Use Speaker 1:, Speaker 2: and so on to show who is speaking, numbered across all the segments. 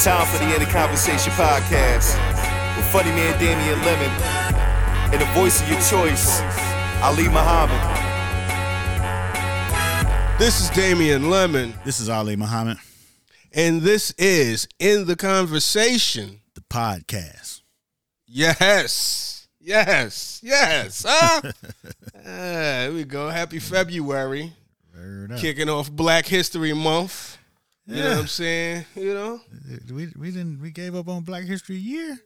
Speaker 1: It's time for the End of Conversation podcast with funny man Damian Lemon and the voice of your choice, Ali Muhammad.
Speaker 2: This is Damian Lemon,
Speaker 3: This is Ali Muhammad,
Speaker 2: and this is In the Conversation.
Speaker 3: the podcast.
Speaker 2: Yes, yes, yes. Huh? Ah, there we go. Happy February.
Speaker 3: Word.
Speaker 2: Kicking off Black History Month. You know what I'm saying? You know?
Speaker 3: We we didn't we gave up on Black History Year.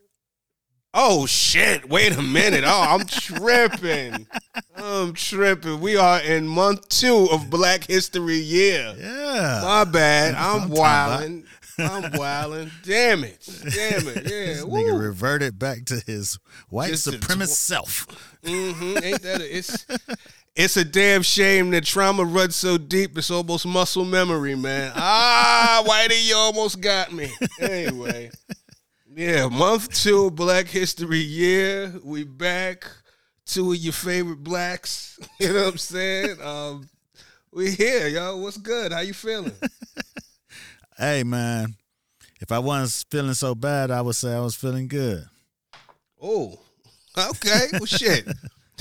Speaker 2: Oh, shit. Wait a minute. Oh, I'm tripping. I'm tripping. We are in month two of Black History Year.
Speaker 3: Yeah.
Speaker 2: My bad. I'm
Speaker 3: I'm
Speaker 2: wilding. I'm wilding. Damn it. Damn it. Yeah.
Speaker 3: This
Speaker 2: Woo.
Speaker 3: nigga reverted back to his white
Speaker 2: Just
Speaker 3: supremacist
Speaker 2: tw-
Speaker 3: self.
Speaker 2: hmm Ain't that a, it's it's a damn shame that trauma runs so deep it's almost muscle memory, man. Ah, Whitey, you almost got me. Anyway. Yeah, month two, Black History Year. We back. Two of your favorite blacks. You know what I'm saying? Um, we here, y'all. What's good? How you feeling?
Speaker 3: Hey man, if I wasn't feeling so bad, I would say I was feeling good.
Speaker 2: Oh, okay. Well, shit.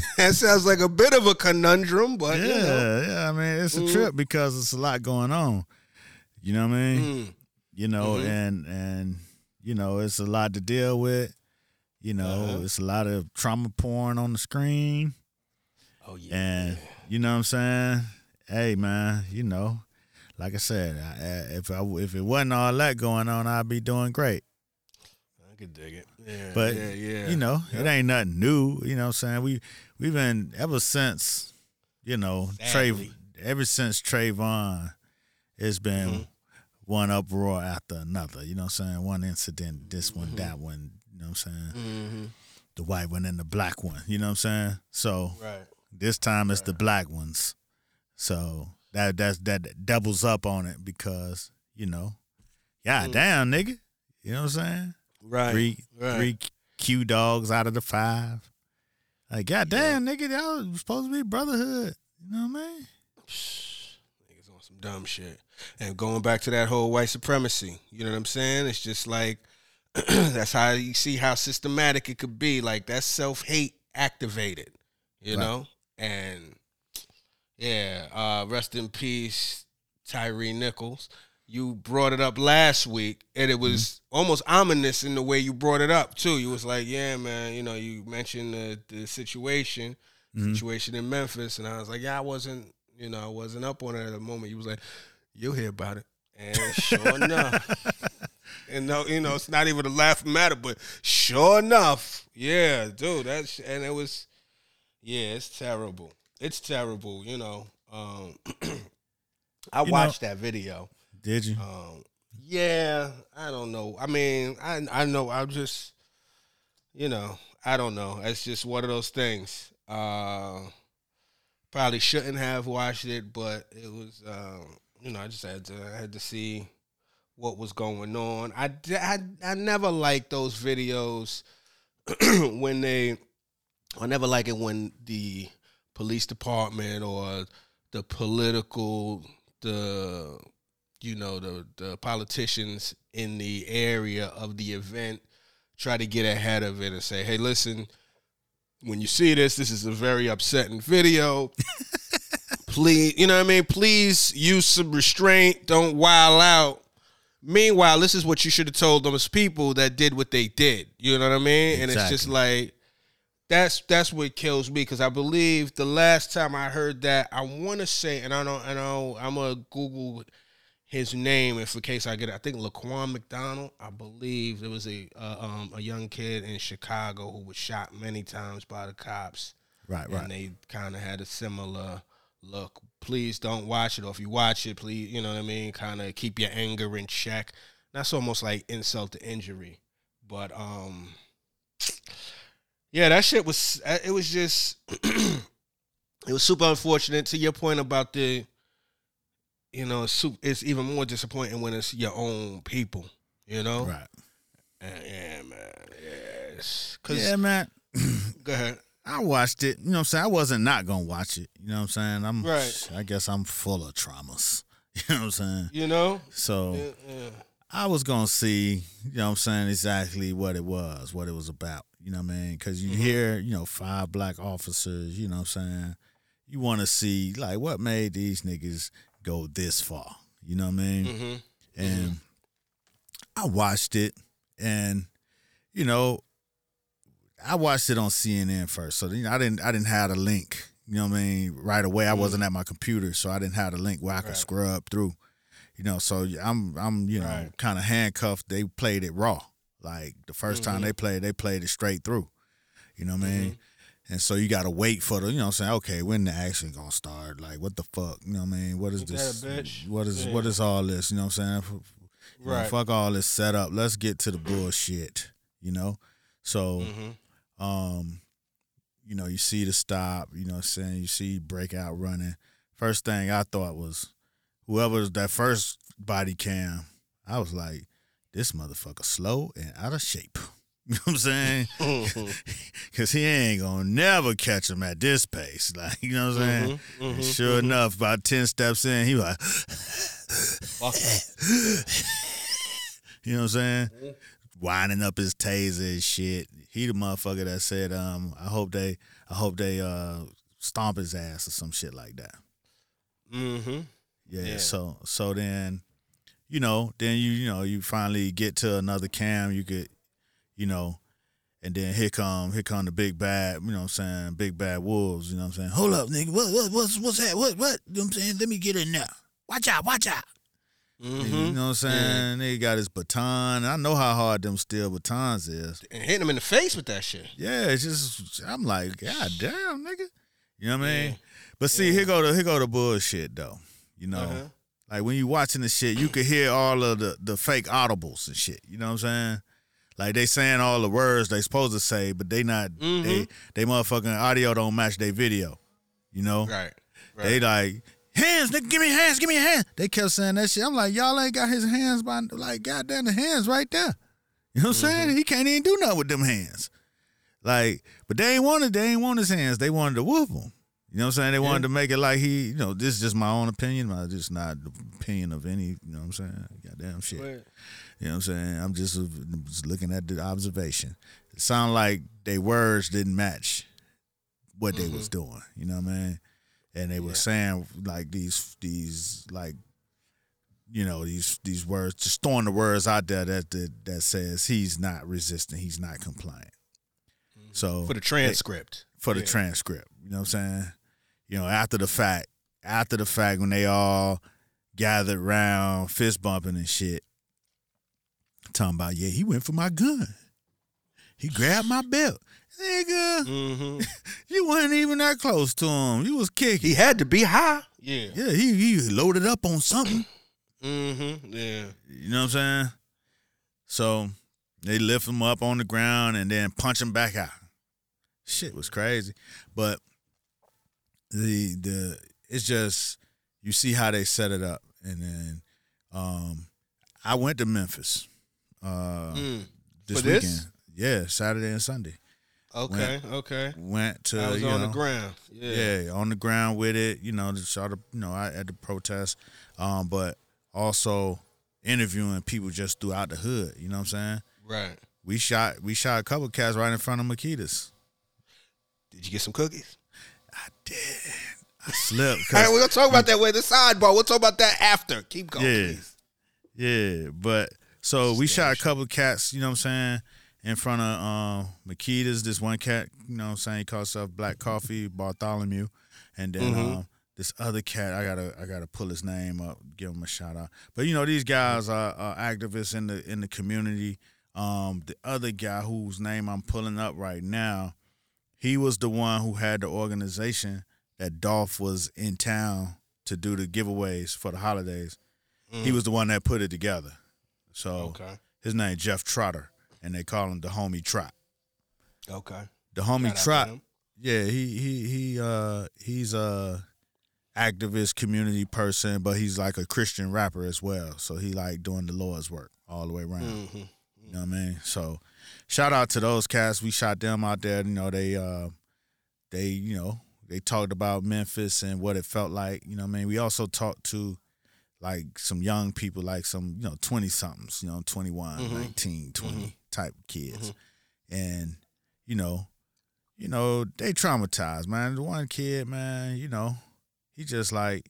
Speaker 2: That sounds like a bit of a conundrum, but
Speaker 3: Yeah,
Speaker 2: you know.
Speaker 3: yeah. I mean, it's a
Speaker 2: Mm.
Speaker 3: trip because it's a lot going on. You know what I mean?
Speaker 2: Mm.
Speaker 3: You know,
Speaker 2: Mhm.
Speaker 3: and and you know, it's a lot to deal with. You know,
Speaker 2: Uh-huh.
Speaker 3: it's a lot of trauma porn on the screen.
Speaker 2: Oh yeah.
Speaker 3: And you know what I'm saying? Hey man, you know, like I said, I, I- if I if it wasn't all that going on, I'd be doing great.
Speaker 2: I could dig it. Yeah.
Speaker 3: But
Speaker 2: yeah, yeah.
Speaker 3: you know, it ain't nothing new. You know what I'm saying? We we've been ever since, you know,
Speaker 2: Sadly.
Speaker 3: Trey ever since Trayvon, it's been
Speaker 2: Mhm.
Speaker 3: one uproar after another. You know what I'm saying? One incident, this one,
Speaker 2: Mhm.
Speaker 3: that one. You know what I'm saying?
Speaker 2: hmm
Speaker 3: The white one and the black one. You know what I'm saying? So
Speaker 2: Right.
Speaker 3: This time it's the black ones. So that that's that doubles up on it because, you know, yeah,
Speaker 2: Mm.
Speaker 3: damn nigga. You know what I'm saying?
Speaker 2: Right.
Speaker 3: Three
Speaker 2: right.
Speaker 3: three Q dogs out of the five. Like, god damn, nigga, y'all was supposed to be brotherhood. You know what I mean?
Speaker 2: Niggas on some dumb shit. And going back to that whole white supremacy, you know what I'm saying? It's just like that's how you see how systematic it could be. Like that's self hate activated, you
Speaker 3: Right.
Speaker 2: know? And yeah, uh, rest in peace, Tyre Nichols. You brought it up last week, and it was almost ominous in the way you brought it up too. You was like, "Yeah, man," you know. You mentioned the the situation,
Speaker 3: Mhm.
Speaker 2: situation in Memphis, and I was like, "Yeah, I wasn't, you know, I wasn't up on it at the moment." You was like, "You'll hear about it," and sure enough, and no, you know, it's not even a laugh matter, but sure enough, yeah, dude, that's and it was, yeah, it's terrible. It's terrible, you know. Um, I
Speaker 3: You know-
Speaker 2: watched that video.
Speaker 3: Did you?
Speaker 2: Um, yeah, I don't know. I mean, I I know. I'm just, you know, I don't know. It's just one of those things. Uh, probably shouldn't have watched it, but it was, um, you know, I just had to I had to see what was going on. I I, I never liked those videos when they. I never like it when the police department or the political the you know the the politicians in the area of the event try to get ahead of it and say hey listen when you see this this is a very upsetting video. Please you know what i mean? Please use some restraint. Don't wild out. Meanwhile this is what you should have told those people that did what they did. You know what i mean? And it's just like that's that's what kills me because I believe the last time I heard that, I want to say, and I don't, I know I'm gonna Google his name if in case I get it. I think Laquan McDonald. I believe there was a uh, um, a young kid in Chicago who was shot many times by the cops,
Speaker 3: Right,
Speaker 2: and
Speaker 3: right.
Speaker 2: And they kind of had a similar look. Please don't watch it, or if you watch it, please, you know what I mean. Kind of keep your anger in check. That's almost like insult to injury, but um. Yeah, that shit was. It was just. it was super unfortunate. To your point about the, you know, it's, it's even more disappointing when it's your own people. You know.
Speaker 3: Right.
Speaker 2: And, yeah, man. Yes. Cause
Speaker 3: Yeah, man.
Speaker 2: go ahead.
Speaker 3: I watched it. You know what I'm saying? I wasn't not gonna watch it. You know what I'm saying? I'm
Speaker 2: Right.
Speaker 3: I guess I'm full of traumas. You know what I'm saying?
Speaker 2: You know.
Speaker 3: So
Speaker 2: Yeah, yeah.
Speaker 3: I was gonna see, you know what I'm saying, exactly what it was, what it was about. You know what I mean? Because you
Speaker 2: Mm-hmm.
Speaker 3: hear, you know, five black officers, you know what I'm saying? You want to see, like, what made these niggas go this far? You know what I mean?
Speaker 2: Mm-hmm.
Speaker 3: And I watched it, and, you know, I watched it on CNN first. So, you know, I didn't, I didn't have a link, you know what I mean, right away. I wasn't at my computer, so I didn't have a link where I could
Speaker 2: Right.
Speaker 3: scrub through. You know, so I'm I'm you know
Speaker 2: Right.
Speaker 3: kind of handcuffed. They played it raw. Like the 1st time
Speaker 2: Mm-hmm.
Speaker 3: they played, they played it straight through. You know what I mean? And so you got to wait for the, you know I'm saying? Okay, when the action going to start? Like what the fuck? You know what I mean? What is this? What is
Speaker 2: Yeah.
Speaker 3: what is all this? You know what I'm saying? F- f- you know,
Speaker 2: Right.
Speaker 3: fuck all this setup. Let's get to the bullshit, you know? So
Speaker 2: Mm-hmm.
Speaker 3: um, you know, you see the stop, you know what I'm saying? You see breakout running. First thing I thought was whoever was that first body cam, I was like, this motherfucker slow and out of shape. You know what I'm saying? Cause he ain't gonna never catch him at this pace. Like, you know what I'm saying?
Speaker 2: Mhm,
Speaker 3: And
Speaker 2: mhm,
Speaker 3: sure enough, about ten steps in, he was like,
Speaker 2: Fuck
Speaker 3: you know what I'm saying?
Speaker 2: Mm-hmm.
Speaker 3: Winding up his taser and shit. He the motherfucker that said, um, I hope they I hope they uh stomp his ass or some shit like that.
Speaker 2: Mm-hmm.
Speaker 3: Yeah,
Speaker 2: Yeah.
Speaker 3: So so then, you know, then you you know you finally get to another cam. You could, you know, and then here come here come the big bad. You know what I'm saying? Big bad wolves. You know what I'm saying? Hold up, nigga. What what what's what's that? What what? You know what I'm saying? Let me get in there. Watch out! Watch out!
Speaker 2: Mm-hmm.
Speaker 3: You know what I'm saying? They got his baton. I know how hard them steel batons is.
Speaker 2: And hitting him in the face with that shit.
Speaker 3: Yeah, it's just I'm like, God damn, nigga. You know what I mean?
Speaker 2: Yeah.
Speaker 3: But see, here go the here go the bullshit though. You know,
Speaker 2: Uh-huh.
Speaker 3: like when you watching the shit, you could hear all of the the fake audibles and shit. You know what I'm saying? Like they saying all the words they supposed to say, but they not they
Speaker 2: Mhm.
Speaker 3: they motherfucking audio don't match their video. You know?
Speaker 2: Right. right.
Speaker 3: They like hands, nigga, give me hands, give me hands. They kept saying that shit. I'm like, y'all ain't got his hands by like goddamn the hands right there. You know what I'm saying? He can't even do nothing with them hands. Like, but they ain't wanted they ain't want his hands. They wanted to whoop him. You know what I'm saying? They wanted to make it like he, you know, this is just my own opinion. My just not the opinion of any, you know what I'm saying? Goddamn shit. You know what I'm saying? I'm just, just looking at the observation. It sounded like their words didn't match what they was mm-hmm. doing. You know what I mean? And they were saying like these these like you know these these words just throwing the words out there that that, that says he's not resisting, he's not compliant. Mm-hmm. So
Speaker 2: for the transcript.
Speaker 3: for the transcript. You know what I'm saying? You know, after the fact, after the fact, when they all gathered round, fist bumping and shit, talking about, yeah, he went for my gun. He grabbed my belt. Nigga,
Speaker 2: Mm-hmm.
Speaker 3: you wasn't even that close to him. You was kicking.
Speaker 2: he had to be high. Yeah.
Speaker 3: Yeah, he, he loaded up on something.
Speaker 2: Mm-hmm. Yeah.
Speaker 3: You know what I'm saying? So they lift him up on the ground and then punch him back out. Shit was crazy. But the the it's just you see how they set it up. And then um I went to Memphis uh
Speaker 2: Mm.
Speaker 3: this
Speaker 2: For this?
Speaker 3: weekend. Yeah, Saturday and Sunday.
Speaker 2: Okay. Okay.
Speaker 3: Went to
Speaker 2: I was
Speaker 3: you
Speaker 2: on the
Speaker 3: know,
Speaker 2: ground. Yeah.
Speaker 3: yeah, on the ground with it, you know, of, you know, I at the protest, um, but also interviewing people just throughout the hood. You know what I'm saying?
Speaker 2: Right.
Speaker 3: We shot we shot a couple cats right in front of Makeda's.
Speaker 2: Did you get some cookies?
Speaker 3: I did. I slipped.
Speaker 2: All right, we're gonna talk about that with the sidebar. We'll talk about that after. Keep going,
Speaker 3: Yeah.
Speaker 2: please.
Speaker 3: yeah, but so we shot a couple cats. You know what I'm saying? In front of um, Makeda's, this one cat, you know what I'm saying, he calls himself Black Coffee Bartholomew, and then
Speaker 2: Mhm.
Speaker 3: um, this other cat, I gotta I gotta pull his name up, give him a shout out. But you know these guys are, are activists in the in the community. Um, the other guy whose name I'm pulling up right now, he was the one who had the organization that Dolph was in town to do the giveaways for the holidays. He was the one that put it together. So.
Speaker 2: Okay.
Speaker 3: his name Jeff Trotter, and they call him the homie Trot.
Speaker 2: Okay.
Speaker 3: The homie
Speaker 2: Shout
Speaker 3: Trot, yeah, he he he uh he's a activist community person, but he's like a Christian rapper as well. So he like doing the Lord's work all the way around.
Speaker 2: Mhm.
Speaker 3: You know what I mean? So shout out to those cats. We shot them out there. You know, they uh they, you know, they talked about Memphis and what it felt like. You know what I mean? We also talked to like some young people, like some, you know, 20 somethings, you know, 21,
Speaker 2: Mhm.
Speaker 3: 19, 20
Speaker 2: Mhm.
Speaker 3: type kids.
Speaker 2: Mhm.
Speaker 3: And, you know, you know, they traumatized, man. The one kid, man, you know, he just like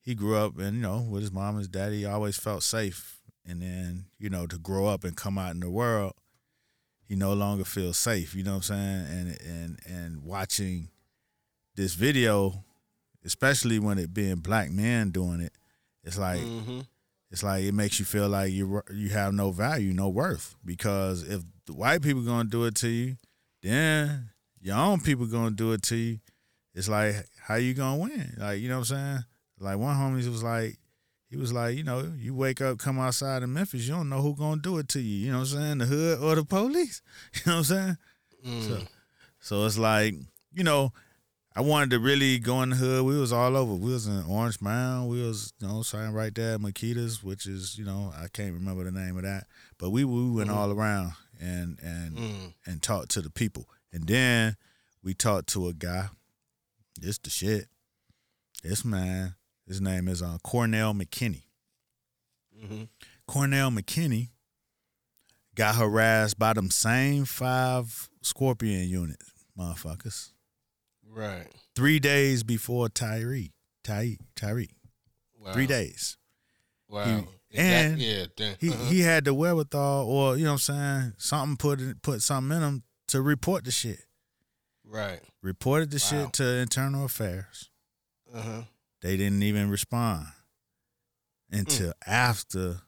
Speaker 3: he grew up and, you know, with his mom and his daddy, he always felt safe. And then, you know, to grow up and come out in the world, he no longer feels safe, you know what I'm saying? And and and watching this video, especially when it being black men doing it, it's like
Speaker 2: Mm-hmm.
Speaker 3: it's like it makes you feel like you you have no value, no worth. Because if the white people gonna do it to you, then your own people gonna do it to you. It's like how you gonna win? Like you know what I'm saying? Like one homie was like, he was like, you know, you wake up, come outside in Memphis, you don't know who gonna do it to you. You know what I'm saying? The hood or the police. You know what I'm saying?
Speaker 2: Mm.
Speaker 3: So, so it's like, you know, I wanted to really go in the hood. We was all over. We was in Orange Mound. We was, you know, sign right there at Makeda's, which is, you know, I can't remember the name of that. But we we went
Speaker 2: Mhm.
Speaker 3: all around and and
Speaker 2: Mm.
Speaker 3: and talked to the people. And then we talked to a guy. This the shit. This man, his name is uh, Cornell McKinney.
Speaker 2: Mm-hmm.
Speaker 3: Cornell McKinney got harassed by them same five Scorpion units, motherfuckers.
Speaker 2: Right.
Speaker 3: Three days before Tyre. Ty Tyre.
Speaker 2: Wow.
Speaker 3: Three days.
Speaker 2: Wow.
Speaker 3: He- and
Speaker 2: yeah. Then,
Speaker 3: He
Speaker 2: uh-huh.
Speaker 3: he had the wherewithal or, you know what I'm saying, something put in, put something in him to report the shit.
Speaker 2: right.
Speaker 3: Reported the
Speaker 2: Wow.
Speaker 3: shit to internal affairs.
Speaker 2: Uh huh.
Speaker 3: They didn't even respond until
Speaker 2: Mm.
Speaker 3: after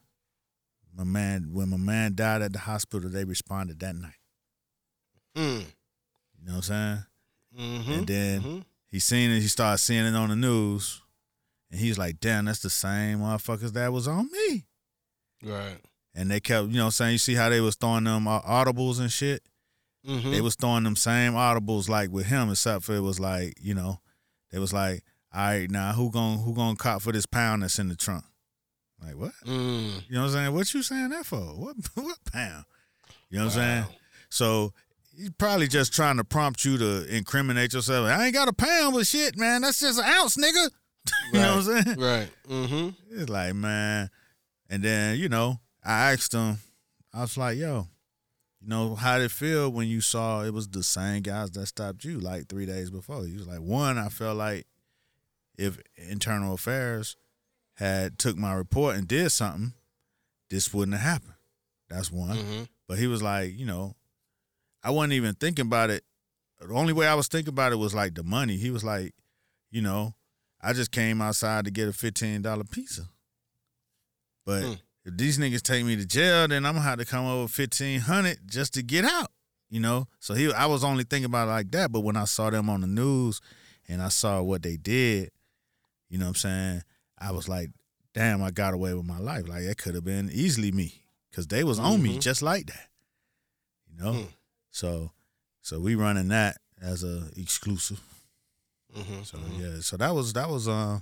Speaker 3: my man when my man died at the hospital, they responded that night.
Speaker 2: Mm.
Speaker 3: You know what I'm saying?
Speaker 2: Mm-hmm.
Speaker 3: And then
Speaker 2: mm-hmm.
Speaker 3: he seen it, he started seeing it on the news, and he's like, damn, that's the same motherfuckers that was on me.
Speaker 2: right.
Speaker 3: And they kept, you know what I'm saying? You see how they was throwing them audibles and shit?
Speaker 2: Mm-hmm.
Speaker 3: They was throwing them same audibles like with him, except for it was like, you know, they was like, all right, now who gon' who gonna cop for this pound that's in the trunk? Like what?
Speaker 2: Mm.
Speaker 3: You know what I'm saying? What you saying that for? What what pound? You know what I'm saying? So he's probably just trying to prompt you to incriminate yourself. I ain't got a pound with shit, man. That's just an ounce, nigga. you know what I'm saying?
Speaker 2: Right. Mm-hmm.
Speaker 3: It's like, man. And then, you know, I asked him, I was like, yo, you know, how did it feel when you saw it was the same guys that stopped you like three days before? He was like, one, I felt like if internal affairs had took my report and did something, this wouldn't have happened. That's one.
Speaker 2: Mm-hmm.
Speaker 3: But he was like, you know, I wasn't even thinking about it. The only way I was thinking about it was like the money. He was like, you know, I just came outside to get a fifteen dollar pizza. But
Speaker 2: Hmm.
Speaker 3: if these niggas take me to jail, then I'm gonna have to come over fifteen hundred just to get out. You know? So he I was only thinking about it like that. But when I saw them on the news and I saw what they did, you know what I'm saying? I was like, damn, I got away with my life. Like it could have been easily me. Cause they was on me
Speaker 2: Mhm.
Speaker 3: just like that. You know?
Speaker 2: Hmm.
Speaker 3: So so we running that as a exclusive.
Speaker 2: Mm-hmm.
Speaker 3: So yeah, so that was that was uh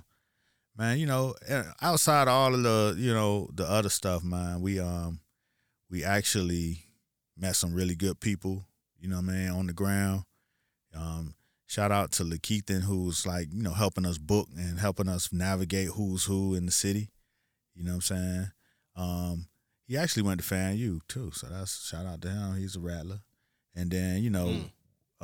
Speaker 3: man, you know, eh, outside of all of the, you know, the other stuff, man, we um we actually met some really good people, you know what I mean, on the ground. Um shout out to Lakeithan who's like, you know, helping us book and helping us navigate who's who in the city. You know what I'm saying? Um he actually went to FAMU too, so that's shout out to him. He's a rattler. And then, you know,
Speaker 2: Mm.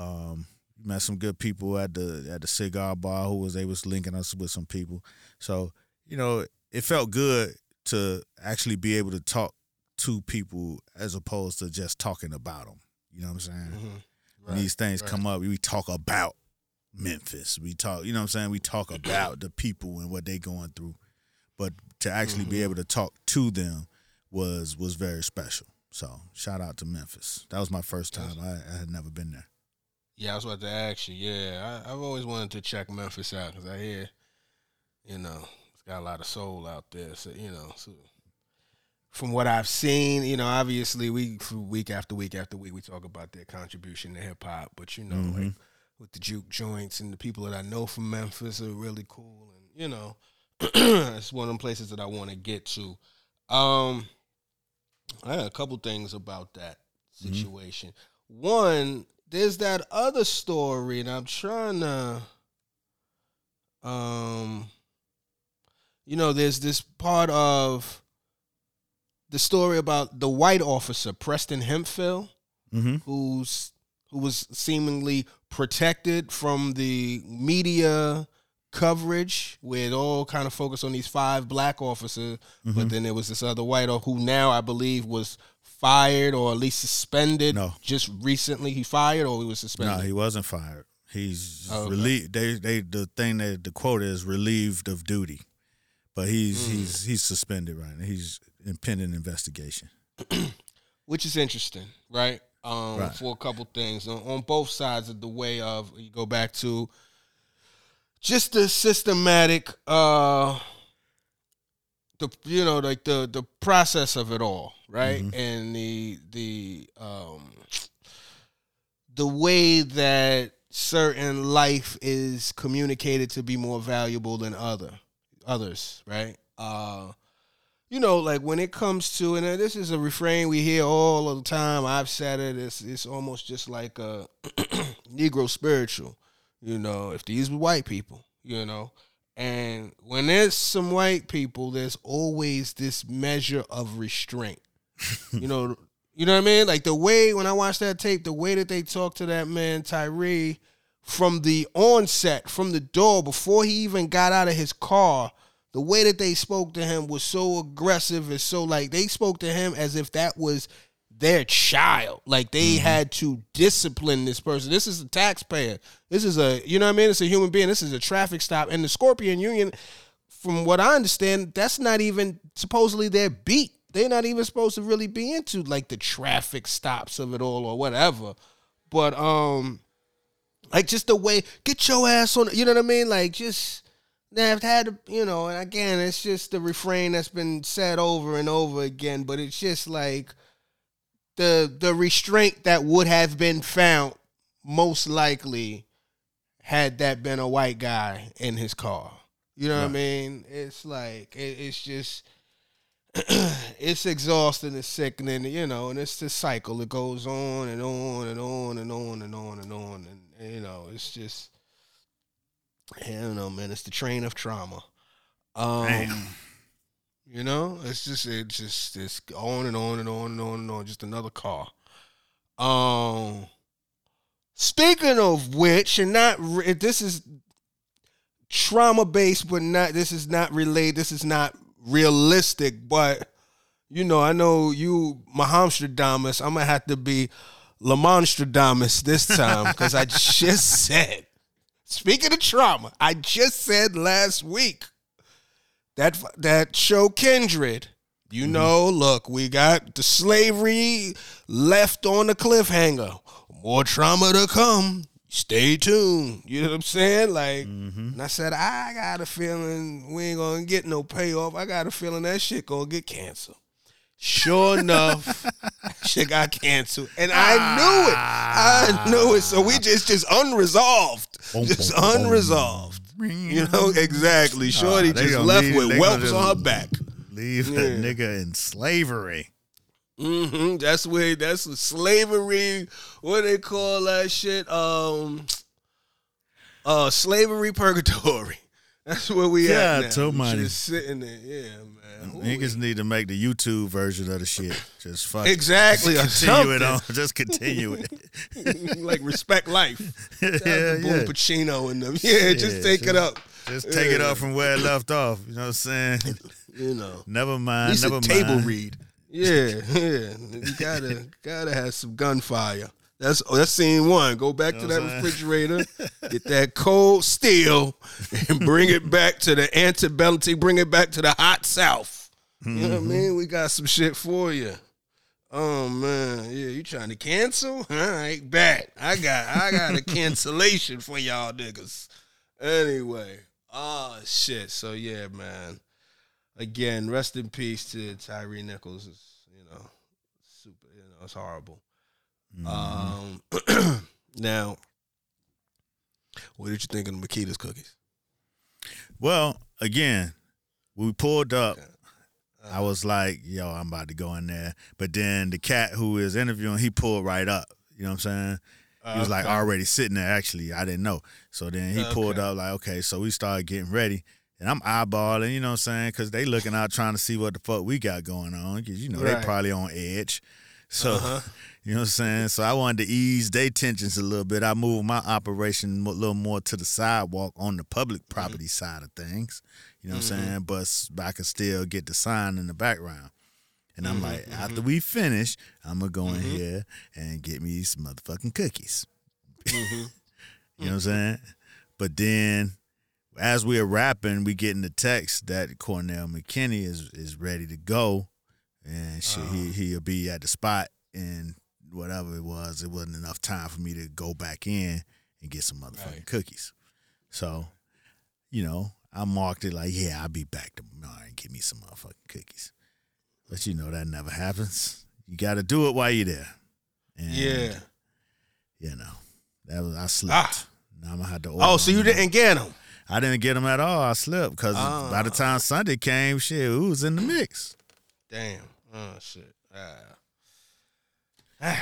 Speaker 3: um met some good people at the at the cigar bar who was they was linking us with some people. So, you know, it felt good to actually be able to talk to people as opposed to just talking about them. You know what I'm saying?
Speaker 2: Mm-hmm.
Speaker 3: When these things come up, we talk about Memphis. We talk, you know what I'm saying? We talk about the people and what they going through. But to actually be
Speaker 2: Mhm.
Speaker 3: able to talk to them was was very special. So shout out to Memphis. That was my first time. I, I had never been there.
Speaker 2: Yeah, I was about to ask you. Yeah, I, I've always wanted to check Memphis out because I hear, you know, it's got a lot of soul out there. So you know, so from what I've seen, you know, obviously we week after week after week we talk about their contribution to hip hop, but you know,
Speaker 3: Mhm.
Speaker 2: like with the juke joints and the people that I know from Memphis are really cool, and you know, it's one of them places that I want to get to. Um, I had a couple things about that
Speaker 3: Mhm.
Speaker 2: situation. One, there's that other story, and I'm trying to, um, you know, there's this part of the story about the white officer Preston Hemphill,
Speaker 3: Mm-hmm.
Speaker 2: who's who was seemingly protected from the media coverage, where it all kind of focused on these five black officers,
Speaker 3: Mm-hmm.
Speaker 2: but then there was this other white officer who now I believe was fired or at least suspended.
Speaker 3: No.
Speaker 2: just recently he fired or he was suspended.
Speaker 3: No, he wasn't fired. He's
Speaker 2: Oh, okay.
Speaker 3: relieved. They they the thing that the quote is relieved of duty, but he's
Speaker 2: Hmm.
Speaker 3: he's he's suspended right now. He's in pending investigation.
Speaker 2: which is interesting, right? Um,
Speaker 3: Right.
Speaker 2: For a couple things on, on both sides of the way of you go back to just the systematic, uh, the you know like the the process of it all, right? And the the um, the way that certain life is communicated to be more valuable than other others, right? Uh, you know, like when it comes to, and this is a refrain we hear all the time. I've said it. It's it's almost just like a Negro spiritual. You know, if these were white people, you know, and when there's some white people, there's always this measure of restraint. you know, you know what I mean? Like the way when I watched that tape, the way that they talked to that man Tyre from the onset, from the door, before he even got out of his car, the way that they spoke to him was so aggressive and so like they spoke to him as if that was their child. Like they had to discipline this person. This is a taxpayer. This is a you know what I mean? It's a human being. This is a traffic stop. And the Scorpion Union, from what I understand, that's not even supposedly their beat. They're not even supposed to really be into like the traffic stops of it all or whatever. But um like just the way get your ass on you know what I mean? Like just they've had to, you know, and again, it's just the refrain that's been said over and over again, but it's just like the the restraint that would have been found most likely had that been a white guy in his car. You know what I mean? It's like it, it's just it's exhausting and sickening, you know, and it's the cycle. It goes on and on and on and on and on and on, and, and, you know, it's just I don't know, man. It's the train of trauma. Um,
Speaker 3: Damn.
Speaker 2: You know, it's just it's just it's on and on and on and on and on. Just another car. Um, speaking of which, and not this is trauma based, but not this is not related. This is not realistic, but you know, I know you Mahamstradamus. I'm gonna have to be Lamonstradamus this time because I just said. Speaking of trauma, I just said last week that that show Kindred. You know, look, we got the slavery left on the cliffhanger. More trauma to come. Stay tuned. You know what I'm saying? Like, and I said, I got a feeling we ain't gonna get no payoff. I got a feeling that shit gonna get canceled. Sure enough, shit got canceled, and I knew it. I knew it. So we just just unresolved, just unresolved. You know exactly. Shorty
Speaker 3: they
Speaker 2: just left
Speaker 3: leave-
Speaker 2: with
Speaker 3: they
Speaker 2: whelps on her back.
Speaker 3: Leave
Speaker 2: Yeah.
Speaker 3: a nigga in slavery.
Speaker 2: hmm That's where that's slavery. What they call that shit? Um, uh, slavery purgatory. That's where we
Speaker 3: Yeah,
Speaker 2: at now.
Speaker 3: too money.
Speaker 2: Just sitting there, yeah, man.
Speaker 3: Niggas need to make the YouTube version of the shit. Just fuck.
Speaker 2: Exactly,
Speaker 3: Just continue it on. Just continue it.
Speaker 2: like respect life.
Speaker 3: yeah,
Speaker 2: to Boom
Speaker 3: yeah.
Speaker 2: Pacino and them. Yeah, just
Speaker 3: Yeah,
Speaker 2: take it up.
Speaker 3: Just take it
Speaker 2: Yeah.
Speaker 3: up from where it left off. You know what I'm saying?
Speaker 2: You know,
Speaker 3: Never mind. Never
Speaker 2: a
Speaker 3: mind.
Speaker 2: table read. Yeah, yeah. You gotta gotta have some gunfire. That's oh, that's scene one. Go back to
Speaker 3: know
Speaker 2: that
Speaker 3: what I'm
Speaker 2: refrigerator, get that cold steel, and bring it back to the antebellum. Bring it back to the hot south. You know what I mm-hmm. mean? We got some shit for you. Oh man, yeah, you trying to cancel? All right, bet. I got I got a cancellation for y'all niggas. Anyway, oh shit. So yeah, man. Again, rest in peace to Tyre Nichols. It's, you know, super. You know, it's horrible. Um, now, what did you think of the Makeda's cookies?
Speaker 3: Well, again, we pulled up.
Speaker 2: Okay.
Speaker 3: I was like, yo, I'm about to go in there. But then the cat who is interviewing, he pulled right up. You know what I'm saying? He was like
Speaker 2: Okay.
Speaker 3: already sitting there. Actually, I didn't know. So then he pulled up like, okay. So we started getting ready, And I'm eyeballing, you know what I'm saying? Because they looking out trying to see what the fuck we got going on. Because, you know, they probably on edge. So,
Speaker 2: Uh-huh.
Speaker 3: you know what I'm saying? So I wanted to ease their tensions a little bit. I moved my operation a little more to the sidewalk on the public
Speaker 2: Mm-hmm.
Speaker 3: property side of things. You know what I'm saying? But I can still get the sign in the background. And I'm
Speaker 2: Mm-hmm,
Speaker 3: like, after we finish, I'm gonna go in here and get me some motherfucking cookies.
Speaker 2: Mm-hmm.
Speaker 3: You know what I'm saying? But then as we are rapping, we getting the text that Cornell McKinney is is ready to go. And shit,
Speaker 2: Uh-huh.
Speaker 3: he he'll be at the spot and whatever it was, it wasn't enough time for me to go back in and get some motherfucking
Speaker 2: Right.
Speaker 3: cookies. So, you know, I marked it like, yeah, I'll be back tomorrow and get me some motherfucking cookies. But you know that never happens. You got to do it while you're there. And,
Speaker 2: Yeah.
Speaker 3: You know, that was I slept.
Speaker 2: Ah.
Speaker 3: Now I'm gonna have to. Order
Speaker 2: Oh, so you didn't get them?
Speaker 3: I didn't get them at all. I slept because by the
Speaker 2: Ah.
Speaker 3: time Sunday came, shit, we was in the mix.
Speaker 2: Damn. Oh shit. Ah.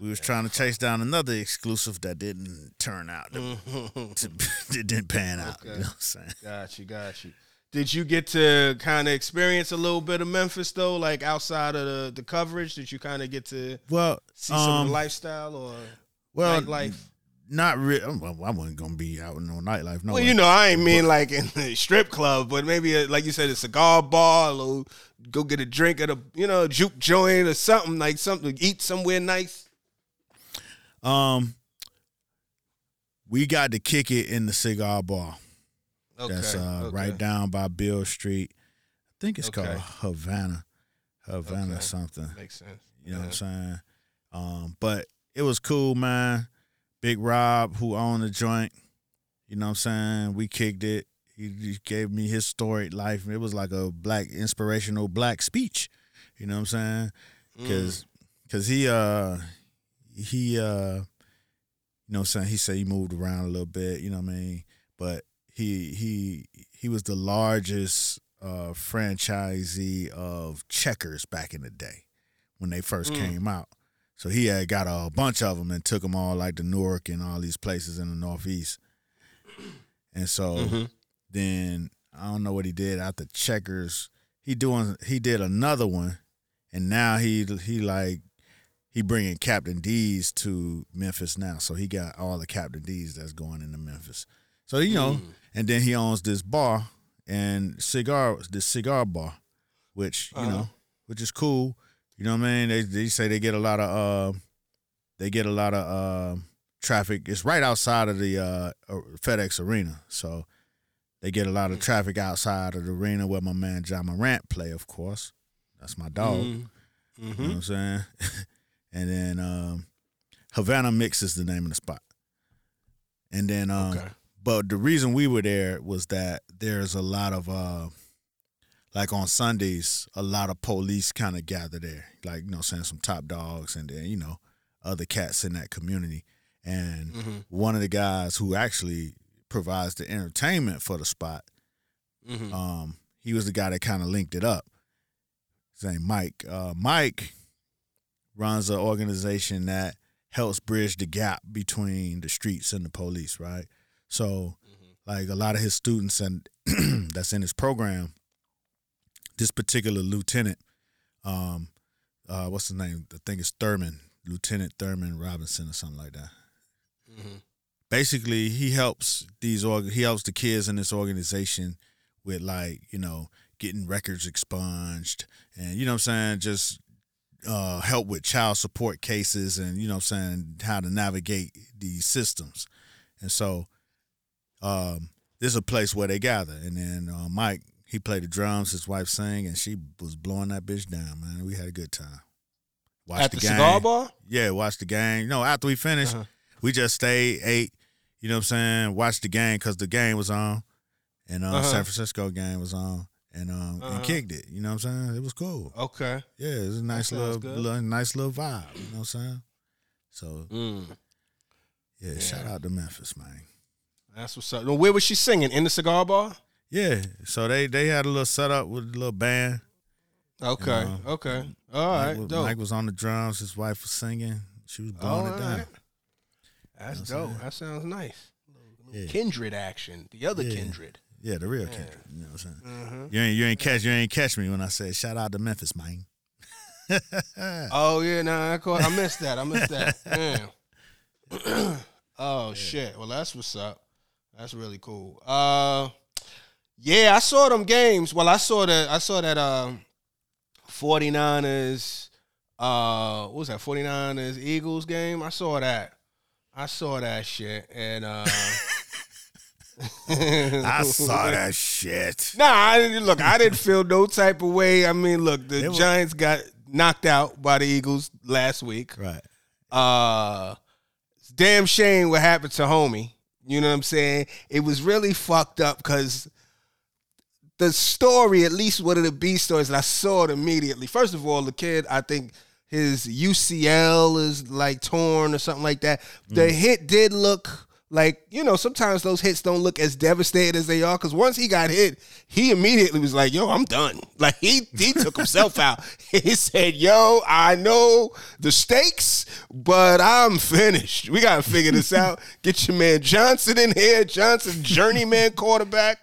Speaker 3: We was trying to chase down another exclusive that didn't turn out. To, to, it didn't pan out. You know what I'm saying?
Speaker 2: got you. Got you. Did you get to kind of experience a little bit of Memphis though, like outside of the, the coverage? Did you kind of get to
Speaker 3: Well,
Speaker 2: see some
Speaker 3: um,
Speaker 2: the lifestyle or
Speaker 3: well,
Speaker 2: nightlife?
Speaker 3: Not really. Well, I wasn't gonna be out in no nightlife. No,
Speaker 2: Well,
Speaker 3: way.
Speaker 2: you know, I ain't mean like in the strip club, but maybe a, like you said, a cigar bar, a little, go get a drink at a you know juke joint or something like something eat somewhere nice.
Speaker 3: Um, we got to kick it in the cigar bar.
Speaker 2: Okay,
Speaker 3: That's uh,
Speaker 2: okay.
Speaker 3: right down by Beale Street. I think it's
Speaker 2: Okay.
Speaker 3: called Havana, Havana something.
Speaker 2: Makes sense.
Speaker 3: You know what I'm saying? Um, but it was cool, man. Big Rob, who owned the joint, you know what I'm saying? We kicked it. He, he gave me his storied life. It was like a black inspirational black speech. You know what I'm saying?
Speaker 2: Mm.
Speaker 3: Cause, cause he uh he uh you know what I'm saying, he said he moved around a little bit, you know what I mean? But he he he was the largest uh franchisee of checkers back in the day when they first
Speaker 2: Mm.
Speaker 3: came out. So he had got a bunch of them and took them all like to Newark and all these places in the Northeast. And so
Speaker 2: Mhm.
Speaker 3: then I don't know what he did after Checkers. He doing he did another one, and now he he like he bringing Captain D's to Memphis now. So he got all the Captain D's that's going into Memphis. So you know,
Speaker 2: Mm.
Speaker 3: and then he owns this bar and cigar this cigar bar, which you
Speaker 2: Uh-huh.
Speaker 3: know, which is cool. You know what I mean? They they say they get a lot of uh, they get a lot of uh, traffic. It's right outside of the uh, FedEx Arena, so they get a lot of traffic outside of the arena where my man Ja Morant play. Of course, that's my dog.
Speaker 2: Mhm.
Speaker 3: You know what I'm saying? and then um, Havana Mix is the name of the spot. And then, um,
Speaker 2: Okay.
Speaker 3: but the reason we were there was that there's a lot of, uh, like on Sundays, a lot of police kind of gather there, like you know, saying some top dogs, and then you know, other cats in that community. And
Speaker 2: Mhm.
Speaker 3: one of the guys who actually provides the entertainment for the spot
Speaker 2: Mhm.
Speaker 3: um, he was the guy that kind of linked it up. His name Mike. Uh, Mike runs an organization that helps bridge the gap between the streets and the police, right? So, like a lot of his students and that's in his program, this particular lieutenant, um, uh, what's his name? I think it's Thurman, Lieutenant Thurman Robinson or something like that
Speaker 2: Mhm.
Speaker 3: basically he helps these org- he helps the kids in this organization with like you know getting records expunged and you know what i'm saying just uh, help with child support cases and you know what i'm saying how to navigate these systems and so um, this is a place where they gather and then uh, mike he played the drums his wife sang and she was blowing that bitch down man we had a good time Watched
Speaker 2: At the,
Speaker 3: game.
Speaker 2: cigar bar.
Speaker 3: Yeah, watch the game. No, after we finished,
Speaker 2: Uh-huh.
Speaker 3: we just stayed, ate, you know what I'm saying, watched the game because the game was on. And uh,
Speaker 2: Uh-huh.
Speaker 3: San Francisco game was on. And um
Speaker 2: Uh-huh.
Speaker 3: and kicked it. You know what I'm saying? It was cool.
Speaker 2: Okay.
Speaker 3: Yeah, it was a nice little, little nice little vibe. You know what I'm saying? So
Speaker 2: Mm.
Speaker 3: yeah,
Speaker 2: Yeah.
Speaker 3: shout out to Memphis, man.
Speaker 2: That's what's up. Now, where was she singing? In the cigar bar?
Speaker 3: Yeah. So they they had a little setup with a little band.
Speaker 2: Okay. Okay. all right.
Speaker 3: Mike, was,
Speaker 2: dope.
Speaker 3: Mike was on the drums, his wife was singing. She was blowing
Speaker 2: All
Speaker 3: it down.
Speaker 2: right. That's
Speaker 3: You know
Speaker 2: dope. That sounds nice.
Speaker 3: Yeah.
Speaker 2: Kindred action. The other
Speaker 3: Yeah.
Speaker 2: kindred.
Speaker 3: Yeah, the real Kendrick. You know what I'm saying? You ain't you ain't catch you ain't catch me when I said shout out to Memphis, man.
Speaker 2: Oh yeah, nah, I caught, I missed that. I missed that. Damn. oh shit. Well, that's what's up. That's really cool. Uh, yeah, I saw them games. Well, I saw that. I saw that. Um, 49ers. Uh, what was that? 49ers Eagles game. I saw that. I saw that shit, and uh.
Speaker 3: I saw that shit.
Speaker 2: Nah, I didn't look. I didn't feel no type of way. I mean, look, the
Speaker 3: was-
Speaker 2: Giants got knocked out by the Eagles last week.
Speaker 3: Right.
Speaker 2: Uh, it's damn shame what happened to homie. You know what I'm saying? It was really fucked up because the story, at least one of the B stories, and I saw it immediately. First of all, the kid, I think his UCL is like torn or something like that. The mm. hit did look like, you know, sometimes those hits don't look as devastated as they are. Cause once he got hit, he immediately was like, yo, I'm done. Like he he took himself out. He said, yo, I know the stakes, but I'm finished. We gotta figure this out. Get your man Johnson in here. Johnson, journeyman quarterback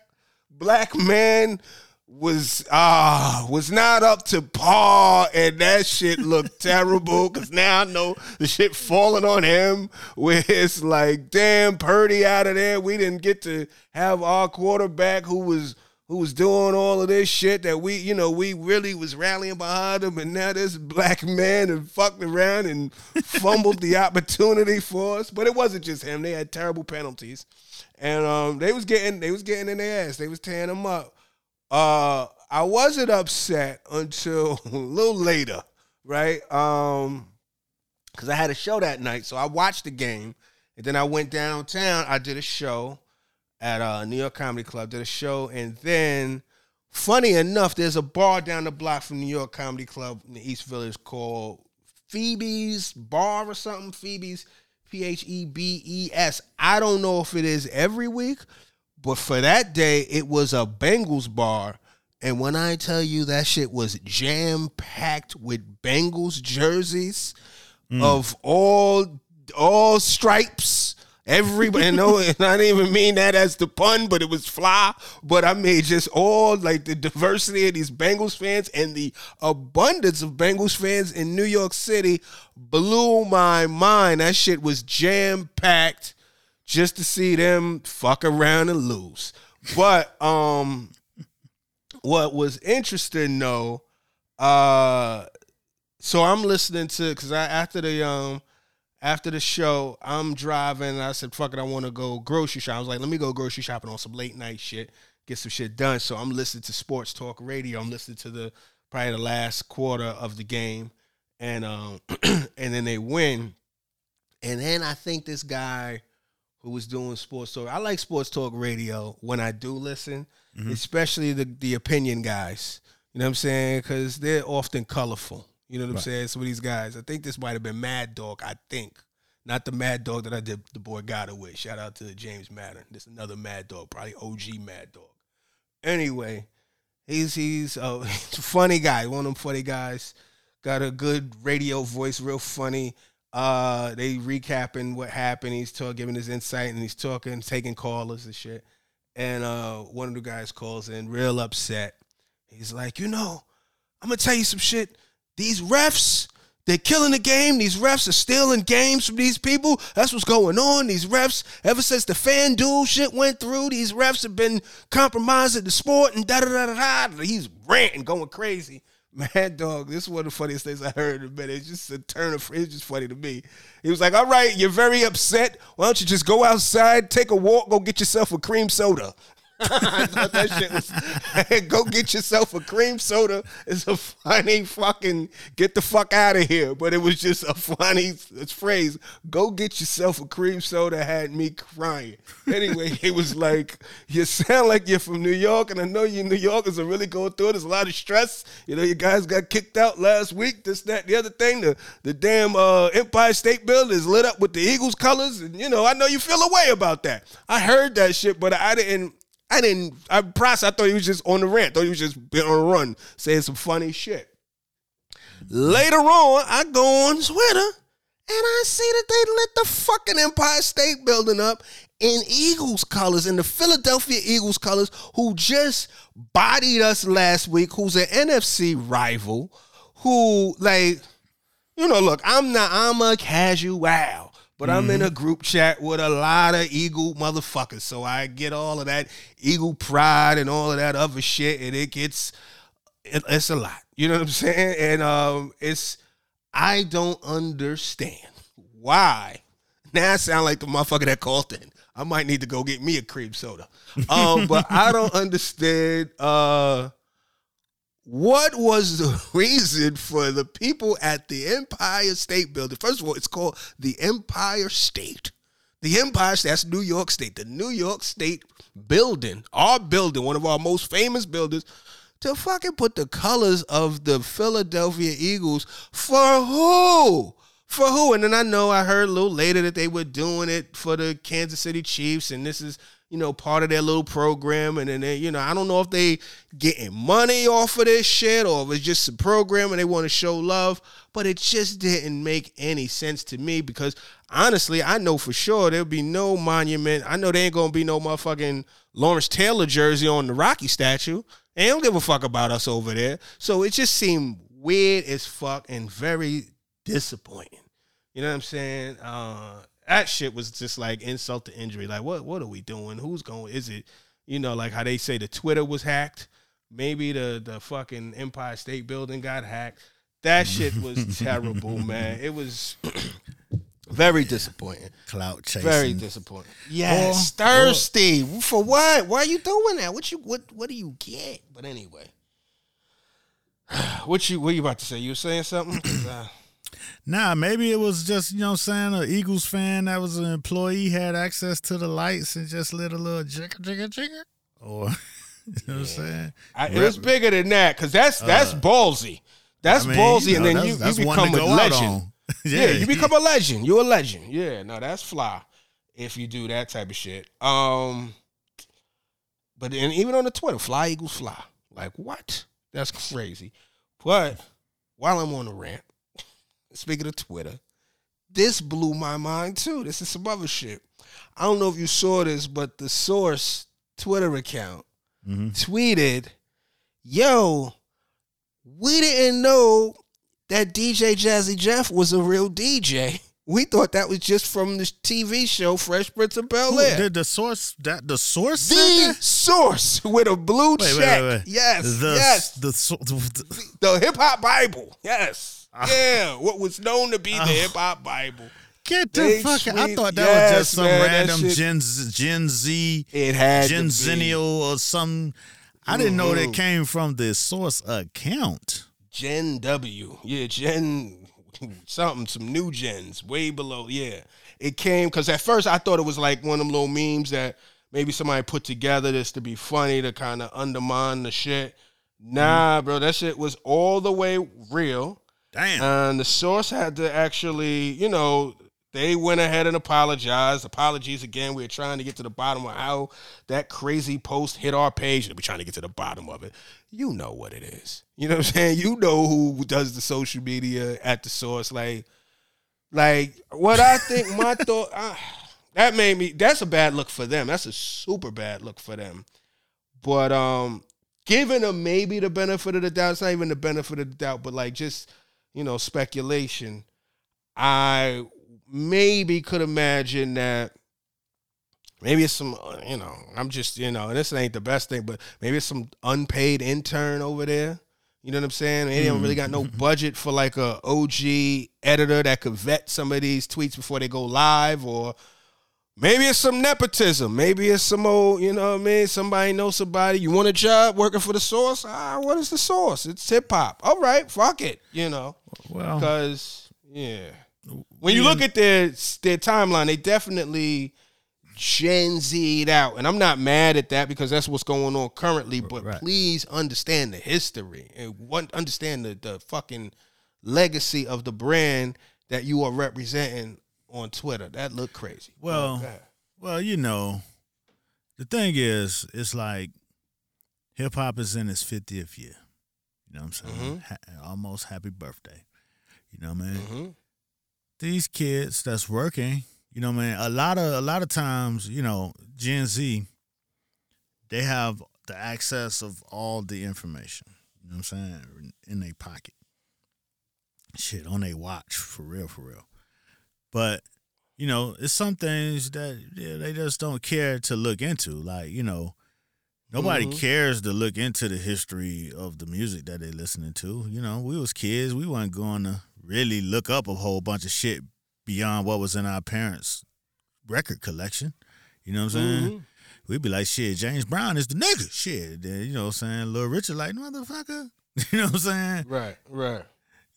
Speaker 2: black man was ah was not up to par and that shit looked terrible because now I know the shit falling on him where it's like damn Purdy out of there. We didn't get to have our quarterback who was who was doing all of this shit that we you know we really was rallying behind him and now this black man and fucked around and fumbled the opportunity for us. But it wasn't just him. They had terrible penalties and um, they was getting they was getting in their ass. They was tearing them up. Uh, I wasn't upset until a little later, right? Um, because I had a show that night, so I watched the game, and then I went downtown. I did a show at a New York Comedy Club. Did a show, and then, funny enough, there's a bar down the block from New York Comedy Club in the East Village called Phoebe's Bar or something. Phoebe's P H E B E S. I don't know if it is every week, but for that day, it was a Bengals bar. And when I tell you that shit was jam packed with Bengals jerseys mm. of all all stripes, everybody. No, and I didn't even mean that as the pun, but it was fly. But I made just all like the diversity of these Bengals fans and the abundance of Bengals fans in New York City blew my mind. That shit was jam packed just to see them fuck around and lose. But um what was interesting though, uh so I'm listening to because I after the um after the show, I'm driving. And I said, "Fuck it, I want to go grocery shop." I was like, "Let me go grocery shopping on some late night shit, get some shit done." So I'm listening to sports talk radio. I'm listening to the probably the last quarter of the game, and um and then they win, and then I think this guy who was doing sports talk. I like sports talk radio when I do listen, especially the the opinion guys. You know what I'm saying? Because they're often colorful. You know what I'm saying? Some of these guys. I think this might have been Mad Dog. I think. Not the Mad Dog that I did the boy got it with. Shout out to James Madden. This another Mad Dog, probably OG Mad Dog. Anyway, he's he's a, he's a funny guy. One of them funny guys. Got a good radio voice, real funny. Uh, they recapping what happened. He's talking, giving his insight, and he's talking, taking callers and shit. And uh, one of the guys calls in, real upset. He's like, you know, I'm gonna tell you some shit. These refs, they're killing the game. These refs are stealing games from these people. That's what's going on. These refs, ever since the FanDuel shit went through, these refs have been compromising the sport and da da da da da. He's ranting, going crazy. Mad dog, this is one of the funniest things I heard in a minute. It's just a turn of it's just funny to me. He was like, All right, you're very upset. Why don't you just go outside, take a walk, go get yourself a cream soda? I thought that shit was go get yourself a cream soda. It's a funny fucking get the fuck out of here. But it was just a funny phrase. Go get yourself a cream soda had me crying. Anyway, it was like, you sound like you're from New York, and I know you New Yorkers are really going through it. There's a lot of stress. You know, you guys got kicked out last week, this, that, the other thing. The the damn uh, Empire State Building is lit up with the Eagles colors. And you know, I know you feel a way about that. I heard that shit, but I didn't I didn't. I process. I thought he was just on the rant. Thought he was just on a run, saying some funny shit. Later on, I go on Twitter And I see that they lit the fucking Empire State Building up in Eagles colors, in the Philadelphia Eagles colors, who just bodied us last week, who's an NFC rival, who, like, you know, look, I'm not, I'm a casual, but I'm in a group chat with a lot of Eagle motherfuckers. So I get all of that Eagle pride and all of that other shit, and it gets, it, it's a lot. You know what I'm saying? And um, it's, I don't understand why. Now I sound like the motherfucker that called in. I might need to go get me a cream soda. Um, but I don't understand uh what was the reason for the people at the Empire State Building? First of all, it's called the Empire State. The Empire State, that's New York State. The New York State building, our building, one of our most famous buildings, to fucking put the colors of the Philadelphia Eagles for who? For who? And then I know I heard a little later that they were doing it for the Kansas City Chiefs, and this is you know part of their little program. And then they, you know I don't know if they getting money off of this shit or if it's just a program and they want to show love. But it just didn't make any sense to me because honestly, I know for sure there'll be no monument. I know there ain't gonna be no motherfucking Lawrence Taylor jersey on the Rocky statue. They don't give a fuck about us over there. So it just seemed weird as fuck and very disappointing. You know what I'm saying? Uh, that shit was just like insult to injury. Like, what what are we doing? Who's going? Is it, you know, like how they say the Twitter was hacked? Maybe the the fucking Empire State Building got hacked. That shit was terrible, man. It was very disappointing.
Speaker 3: Clout chasing.
Speaker 2: Very disappointing. Yes, thirsty. For what? Why are you doing that? What you what what do you get? But anyway. What you what you about to say? You were saying something? 'Cause, uh,
Speaker 3: Nah, maybe it was just, you know what I'm saying, an Eagles fan that was an employee had access to the lights and just lit a little jigger, jigger, jigger. Or, you know what I'm saying?
Speaker 2: I, it was bigger than that because that's that's ballsy. That's
Speaker 3: Uh, I mean,
Speaker 2: ballsy,
Speaker 3: you
Speaker 2: and then
Speaker 3: that's-
Speaker 2: you,
Speaker 3: that's
Speaker 2: you become a legend.
Speaker 3: on.
Speaker 2: Yeah, you become a legend. You're a legend. Yeah, no, that's fly if you do that type of shit. Um, but and even on the Twitter, fly eagles fly. Like what? That's crazy. But while I'm on the rant, speaking of Twitter, this blew my mind too. This is some other shit. I don't know if you saw this, but the source Twitter account
Speaker 3: Mhm.
Speaker 2: tweeted, "Yo, we didn't know that DJ Jazzy Jeff was a real DJ. We thought that was just from the TV show Fresh Prince of Bel Air.
Speaker 3: Did the source that the source
Speaker 2: The source with a blue
Speaker 3: Wait,
Speaker 2: check.
Speaker 3: wait, wait.
Speaker 2: Yes,
Speaker 3: The,
Speaker 2: yes.
Speaker 3: The, so- the,
Speaker 2: The hip hop Bible. Yes.
Speaker 3: Ah.
Speaker 2: yeah, what was known to be the hip hop Bible.
Speaker 3: get the fuck out. I thought that
Speaker 2: yes,
Speaker 3: was just some
Speaker 2: man,
Speaker 3: random
Speaker 2: shit-
Speaker 3: Gen, Z, Gen Z,
Speaker 2: It had
Speaker 3: Gen. Zennial or some. I didn't know that
Speaker 2: Mhm.
Speaker 3: came from the source account.
Speaker 2: Gen W. Yeah, Gen something, some new gens, way below. Yeah. It came because at first I thought it was like one of them little memes that maybe somebody put together this to be funny to kind of undermine the shit. Nah, bro, that shit was all the way real.
Speaker 3: Damn.
Speaker 2: And the source had to actually, you know, they went ahead and apologized. Apologies again. We are trying to get to the bottom of how that crazy post hit our page. We're trying to get to the bottom of it. You know what it is. You know what I'm saying? You know who does the social media at the source. Like, like what I think. My thought. that made me. That's a bad look for them. That's a super bad look for them. But um, giving them maybe the benefit of the doubt. It's not even the benefit of the doubt, but like just you know speculation. I maybe could imagine that maybe it's some uh, you know I'm just you know this ain't the best thing, but maybe it's some unpaid intern over there. You know what I'm saying? They don't really got no budget for like a OG editor that could vet some of these tweets before they go live, or maybe it's some nepotism. Maybe it's some old, you know what I mean? Somebody knows somebody. You want a job working for the source? Ah, what is the source? It's hip hop. All right, fuck it. You know,
Speaker 3: well,
Speaker 2: because yeah, when you look at their their timeline, they definitely Gen Z'd out, and I'm not mad at that because that's what's going on currently. But
Speaker 3: Right.
Speaker 2: please understand the history and understand the the fucking legacy of the brand that you are representing on Twitter. That look crazy.
Speaker 3: Well, well, you know, the thing is, it's like hip hop is in its 50th year. You know what I'm saying?
Speaker 2: Mm-hmm.
Speaker 3: Ha- almost happy birthday. You know what I mean?
Speaker 2: Mhm.
Speaker 3: these kids that's working, you know, man, a lot of a lot of times, you know, Gen Z, they have the access of all the information. You know what I'm saying? In their pocket. Shit, on their watch, for real, for real. But, you know, it's some things that yeah, they just don't care to look into. Like, you know, nobody
Speaker 2: Mhm.
Speaker 3: cares to look into the history of the music that they're listening to. You know, we was kids, we weren't going to really look up a whole bunch of shit beyond what was in our parents' record collection. You know what I'm saying?
Speaker 2: Mhm.
Speaker 3: We'd be like, shit, James Brown is the nigga. Shit. Then, you know what I'm saying? Little Richard, like, motherfucker. You know what I'm saying?
Speaker 2: Right, right.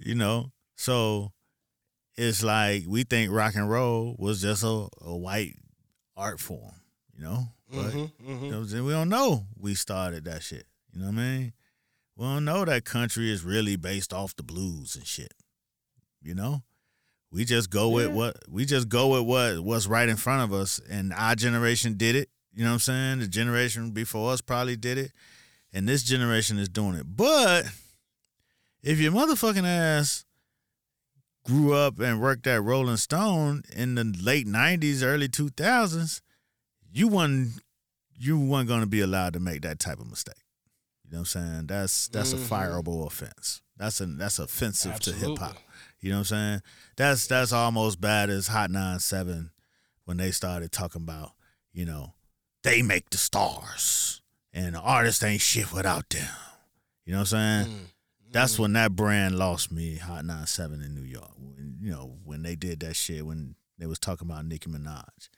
Speaker 3: You know? So it's like we think rock and roll was just a, a white art form, you know? But
Speaker 2: Mhm, mhm.
Speaker 3: you know what I'm saying? we don't know we started that shit. You know what I mean? We don't know that country is really based off the blues and shit. You know? We just go with what we just go with what what's right in front of us. And our generation did it. You know what I'm saying? The generation before us probably did it. And this generation is doing it. But if your motherfucking ass grew up and worked at Rolling Stone in the late nineties, early two thousands, you wasn't you weren't gonna be allowed to make that type of mistake. You know what I'm saying? That's that's
Speaker 2: Mhm.
Speaker 3: a fireable offense. That's a that's offensive to hip hop. You know what I'm saying? That's that's almost bad as Hot 97 when they started talking about, you know, they make the stars and the artist ain't shit without them. You know what I'm saying?
Speaker 2: Mm.
Speaker 3: That's mm. when that brand lost me, Hot 97 in New York. When, you know, when they did that shit, when they was talking about Nicki Minaj.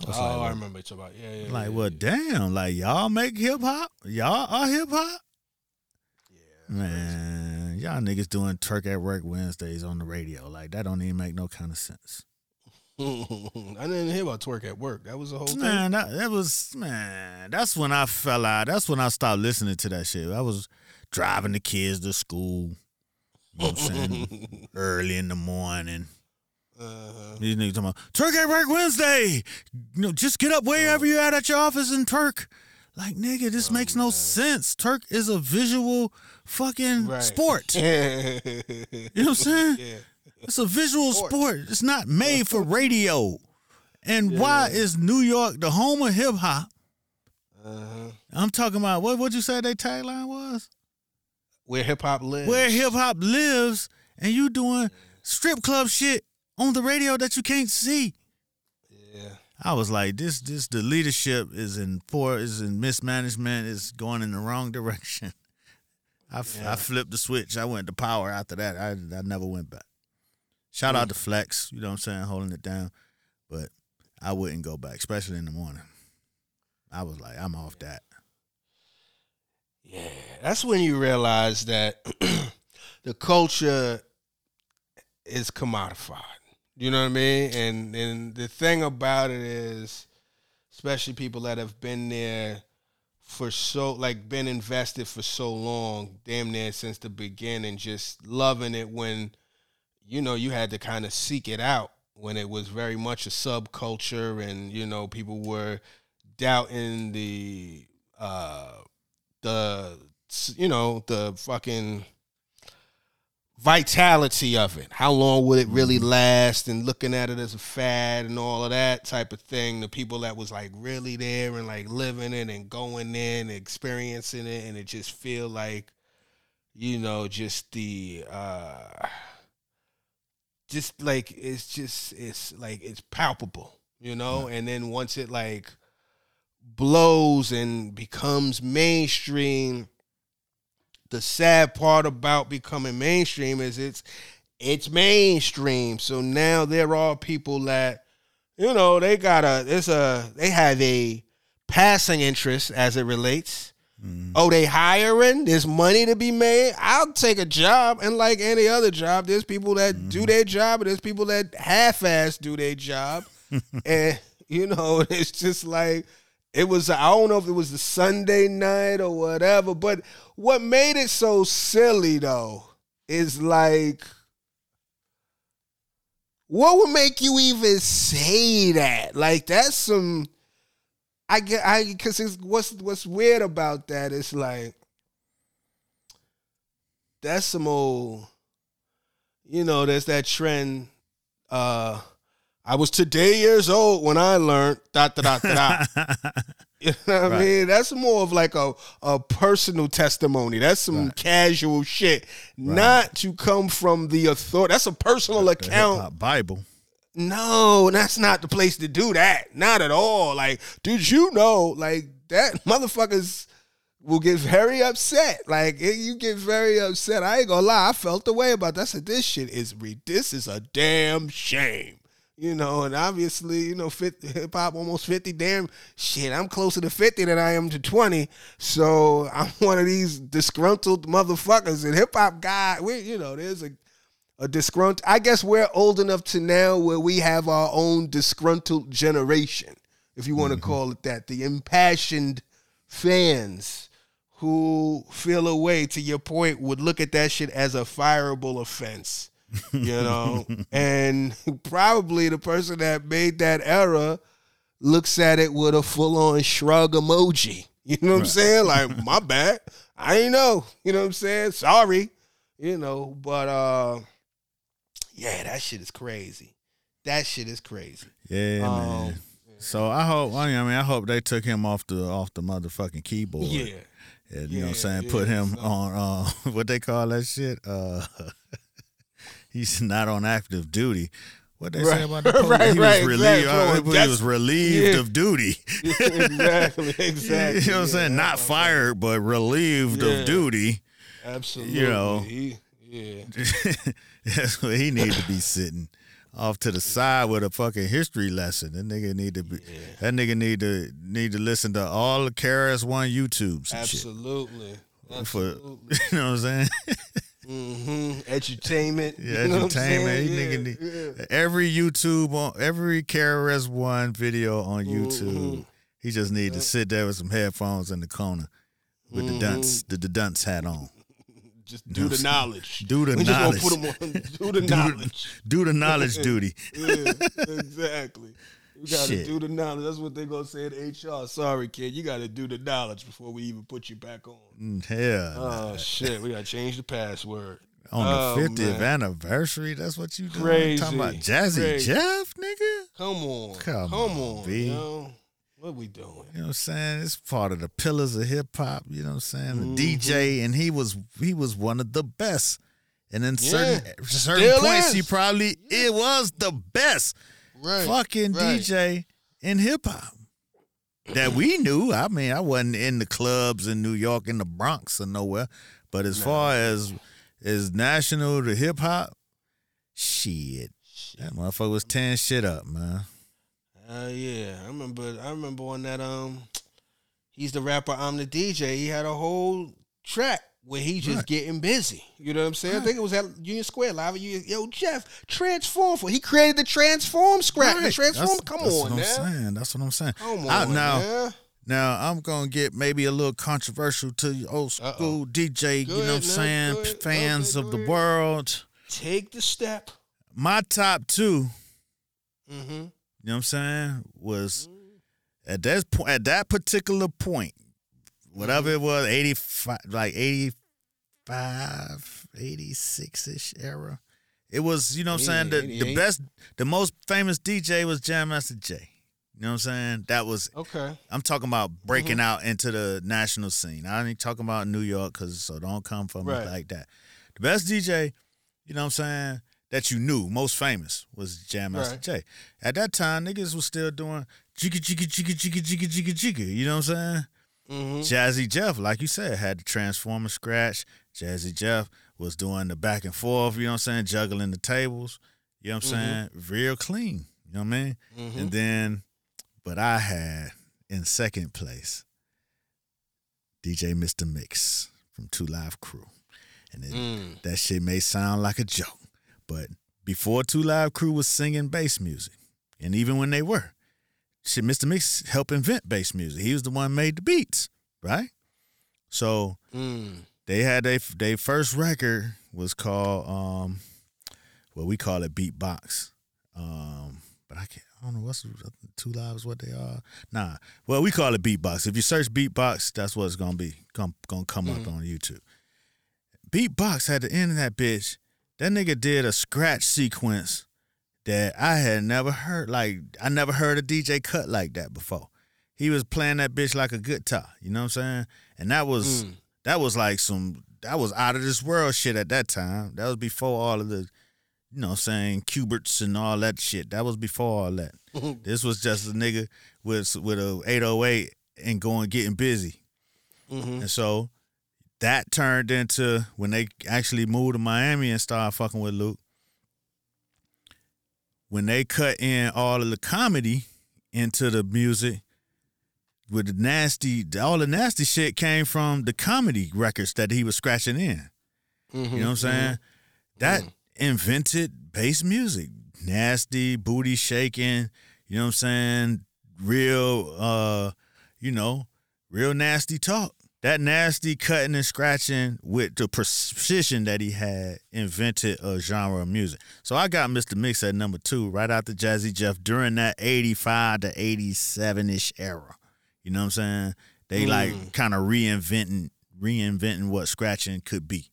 Speaker 3: I
Speaker 2: Oh, I
Speaker 3: like, well,
Speaker 2: remember talking about. Yeah, yeah.
Speaker 3: like
Speaker 2: yeah,
Speaker 3: well,
Speaker 2: yeah.
Speaker 3: damn, like y'all make hip hop? Y'all are hip hop?
Speaker 2: Yeah,
Speaker 3: Man, y'all niggas doing Twerk at Work Wednesdays on the radio. Like that don't even make no kind of sense.
Speaker 2: I didn't hear about twerk at work. That was the whole thing.
Speaker 3: Man, that, that was man. That's when I fell out. That's when I stopped listening to that shit. I was driving the kids to school. You know what I'm saying? Early in the morning.
Speaker 2: Uh-huh.
Speaker 3: These niggas talking about Twerk at Work Wednesday. You know, just get up wherever you're at at your office in twerk. Like nigga, this makes no sense. Twerk is a visual fucking
Speaker 2: Right.
Speaker 3: sport.
Speaker 2: you
Speaker 3: know what I'm saying?
Speaker 2: Yeah.
Speaker 3: It's a visual
Speaker 2: Sport.
Speaker 3: sport. It's not made for radio. And why is New York the home of hip hop?
Speaker 2: Uh-huh.
Speaker 3: I'm talking about what would you say their tagline was?
Speaker 2: Where hip hop lives.
Speaker 3: Where hip hop lives, and you doing strip club shit on the radio that you can't see.
Speaker 2: Yeah.
Speaker 3: I was like, this this the leadership is in poor is in mismanagement, is going in the wrong direction. I, f-
Speaker 2: Yeah.
Speaker 3: I flipped the switch. I went to power after that. I I never went back. Shout out to Flex, you know what I'm saying, holding it down. But I wouldn't go back, especially in the morning. I was like, I'm off that.
Speaker 2: Yeah, that's when you realize that the culture is commodified. You know what I mean? And and the thing about it is, especially people that have been there for so like been invested for so long, damn near since the beginning, just loving it when you know you had to kind of seek it out when it was very much a subculture and you know people were doubting the uh the you know the fucking vitality of it. How long would it really last and looking at it as a fad and all of that type of thing? The people that was like really there and like living it and going in and experiencing it and it just feel like you know just the uh just like it's just it's like it's palpable you know? And then once it like blows and becomes mainstream. The sad part about becoming mainstream is it's it's mainstream. So now there are people that you know they got a it's a they have a passing interest as it relates. Mm-hmm. Oh, they hiring? There's money to be made. I'll take a job, and like any other job, there's people that do mm-hmm. their job, and there's people that half-ass do their job, and you know, it's just like it was. I don't know if it was the Sunday night or whatever, but what made it so silly though is like, what would make you even say that? Like that's some. I get I because it's what's what's weird about that is like that's some old you know there's that trend uh, I was today years old when I learned da da da da. da. You know what I mean? That's more of like a, a personal testimony. That's some
Speaker 3: Right.
Speaker 2: casual shit. Not to come from the authority. That's a personal account.
Speaker 3: Bible.
Speaker 2: No, that's not the place to do that. Not at all. Like, did you know? Like that motherfuckers will get very upset. Like you get very upset. I ain't gonna lie. I felt the way about that. I said, this shit is re- this is a damn shame. You know, and obviously, you know, hip hop almost fifty. Damn shit, I'm closer to fifty than I am to twenty. So I'm one of these disgruntled motherfuckers. And hip hop guy, we, you know, there's a a disgruntled. I guess we're old enough to now where we have our own disgruntled generation, if you want to mm-hmm. call it that. The impassioned fans who feel a way, to your point, would look at that shit as a fireable offense, you know? and probably the person that made that error looks at it with a full on shrug emoji. You know what I'm saying? Like, my bad. I ain't know. You know what I'm saying? Sorry. You know, but uh yeah, that shit is crazy. That shit is crazy.
Speaker 3: Yeah,
Speaker 2: Um,
Speaker 3: man. So I hope. I mean, I mean, I hope they took him off the off the motherfucking keyboard.
Speaker 2: Yeah.
Speaker 3: And, you know what I'm saying?
Speaker 2: yeah,
Speaker 3: Put him
Speaker 2: so-
Speaker 3: on uh, what they call that shit. Uh, he's not on active duty. What they say about the police?
Speaker 2: Right,
Speaker 3: he
Speaker 2: right,
Speaker 3: was relieved.
Speaker 2: exactly.
Speaker 3: uh, he was relieved
Speaker 2: yeah.
Speaker 3: of duty.
Speaker 2: exactly, exactly.
Speaker 3: you know what I'm saying?
Speaker 2: Yeah,
Speaker 3: Not fired, but relieved
Speaker 2: Yeah.
Speaker 3: of duty.
Speaker 2: Absolutely.
Speaker 3: you know.
Speaker 2: He- yeah.
Speaker 3: That's where he need to be sitting off to the side with a fucking history lesson. That nigga need to be. That nigga need to need to listen to all the KRS One YouTubes shit.
Speaker 2: Absolutely.
Speaker 3: For
Speaker 2: Absolutely.
Speaker 3: you know what I'm saying?
Speaker 2: Hmm Edutainment.
Speaker 3: Yeah,
Speaker 2: you know what I'm
Speaker 3: entertainment.
Speaker 2: Yeah,
Speaker 3: nigga
Speaker 2: yeah.
Speaker 3: Every YouTube on every KRS One video on YouTube,
Speaker 2: Mm-hmm.
Speaker 3: he just need to sit there with some headphones in the corner with
Speaker 2: Mm-hmm.
Speaker 3: the dunce, the, the dunce hat on.
Speaker 2: Just do the knowledge.
Speaker 3: Do the
Speaker 2: we
Speaker 3: knowledge.
Speaker 2: just put them on. Do the
Speaker 3: Do the-
Speaker 2: knowledge.
Speaker 3: Do the knowledge duty.
Speaker 2: yeah, exactly. You gotta
Speaker 3: Shit.
Speaker 2: do the knowledge. That's what they gonna say in HR. Sorry, kid. You gotta do the knowledge before we even put you back on.
Speaker 3: Mm, Hell,
Speaker 2: Oh shit, we gotta change the password.
Speaker 3: on
Speaker 2: oh,
Speaker 3: the 50th
Speaker 2: man.
Speaker 3: anniversary, that's what you doing?
Speaker 2: Crazy.
Speaker 3: Talking about Jazzy
Speaker 2: Crazy.
Speaker 3: Jeff, nigga?
Speaker 2: Come on,
Speaker 3: Come
Speaker 2: come,
Speaker 3: on, B.
Speaker 2: you know? what we doing?
Speaker 3: You know what I'm saying? It's part of the pillars of hip hop, you know what I'm saying?
Speaker 2: Mm-hmm.
Speaker 3: The DJ and he was he was one of the best. And in certain
Speaker 2: Yeah.
Speaker 3: certain
Speaker 2: Still
Speaker 3: points
Speaker 2: is.
Speaker 3: he probably it was the best
Speaker 2: Right,
Speaker 3: fucking
Speaker 2: right.
Speaker 3: DJ in hip hop. That we knew. I mean, I wasn't in the clubs in New York in the Bronx or nowhere. But as far as as national to hip hop, shit. That motherfucker was tearing shit up, man.
Speaker 2: Uh, yeah, I remember. I remember on that. Um, he's the rapper. I'm the DJ. He had a whole track where he just
Speaker 3: Right.
Speaker 2: getting busy. You know what I'm saying? I think it was at Union Square Live. You, yo, Jeff, transform for. He created the transform scratch. The
Speaker 3: Right.
Speaker 2: transform.
Speaker 3: That's-
Speaker 2: Come
Speaker 3: that's
Speaker 2: on,
Speaker 3: what I'm
Speaker 2: now.
Speaker 3: saying. That's what I'm saying.
Speaker 2: Come
Speaker 3: I-
Speaker 2: on,
Speaker 3: now,
Speaker 2: man.
Speaker 3: Now I'm gonna get maybe a little controversial to you old
Speaker 2: Uh-oh.
Speaker 3: school DJ,
Speaker 2: Go
Speaker 3: you know what I'm saying,
Speaker 2: Go ahead.
Speaker 3: fans
Speaker 2: Okay,
Speaker 3: of the world.
Speaker 2: Take the step.
Speaker 3: My top two,
Speaker 2: Mm-hmm.
Speaker 3: you know what I'm saying, was at that point at that particular point, whatever it was, 85 like 85, 86 ish era. It was, you know what I'm saying, the, the best the most famous DJ was Jam Master Jay. You know what I'm saying? That was
Speaker 2: Okay.
Speaker 3: I'm talking about breaking
Speaker 2: Mm-hmm.
Speaker 3: out into the national scene. I ain't talking about New York because so don't come from me
Speaker 2: Right.
Speaker 3: like that. The best DJ, you know what I'm saying, that you knew, most famous, was Jam Master
Speaker 2: Right.
Speaker 3: Jay. At that time, niggas was still doing jigga jigga jigga jigga jigga jigga jigga. You know what I'm saying?
Speaker 2: Mm-hmm.
Speaker 3: Jazzy Jeff, like you said, had the transformer scratch. Jazzy Jeff was doing the back and forth, you know what I'm saying, juggling the tables. You know what I'm saying? Real clean. You know what I mean?
Speaker 2: Mm-hmm.
Speaker 3: And then, but I had in second place DJ Mr. Mixx from Two Live Crew. And it,
Speaker 2: Mm.
Speaker 3: that shit may sound like a joke, but before Two Live Crew was singing bass music, and even when they were, shit, Mr. Mixx helped invent bass music. He was the one made the beats, right? So
Speaker 2: Mm.
Speaker 3: they had their they first record was called um well we call it beatbox um but i can't i don't know what's two lives what they are nah well we call it beatbox if you search beatbox that's what it's gonna be come, gonna come up on youtube beatbox had the end of that bitch that nigga did a scratch sequence that I had never heard. Like I never heard a DJ cut like that before. He was playing that bitch like a guitar. You know what I'm saying? And that was
Speaker 2: Mm.
Speaker 3: that was like some that was out of this world shit at that time. That was before all of the, you know, what I'm saying Qberts and all that shit. That was before all that. this was just a nigga with with a 808 and going getting busy.
Speaker 2: Mhm.
Speaker 3: And so that turned into when they actually moved to Miami and started fucking with Luke. When they cut in all of the comedy into the music, with the nasty, all the nasty shit came from the comedy records that he was scratching in.
Speaker 2: Mhm.
Speaker 3: You know what I'm saying? That invented bass music. Nasty, booty shaking, you know what I'm saying? Real uh, you know, real nasty talk. That nasty cutting and scratching with the precision that he had invented a genre of music. So I got Mr. Mixx at number two, right after Jazzy Jeff during that 85 to 87 ish era. You know what I'm saying? They like kind of reinventing reinventing what scratching could be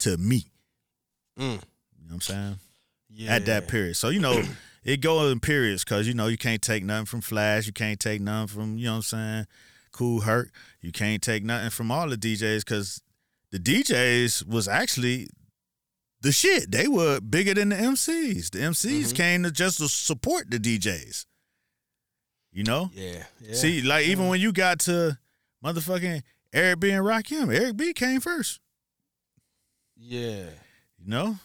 Speaker 3: to me.
Speaker 2: Mm.
Speaker 3: You know what I'm saying?
Speaker 2: Yeah.
Speaker 3: At that period. So, you know, it goes in periods because, you know, you can't take nothing from Flash. You can't take nothing from, you know what I'm saying, Kool Herc. You can't take nothing from all the DJs because the DJs was actually the shit. They were bigger than the MCs. The MCs
Speaker 2: Mhm.
Speaker 3: came to just to support the DJs. You know?
Speaker 2: Yeah. yeah.
Speaker 3: See, like even when you got to motherfucking Eric B and Rakim, Eric B came first.
Speaker 2: Yeah.
Speaker 3: You know?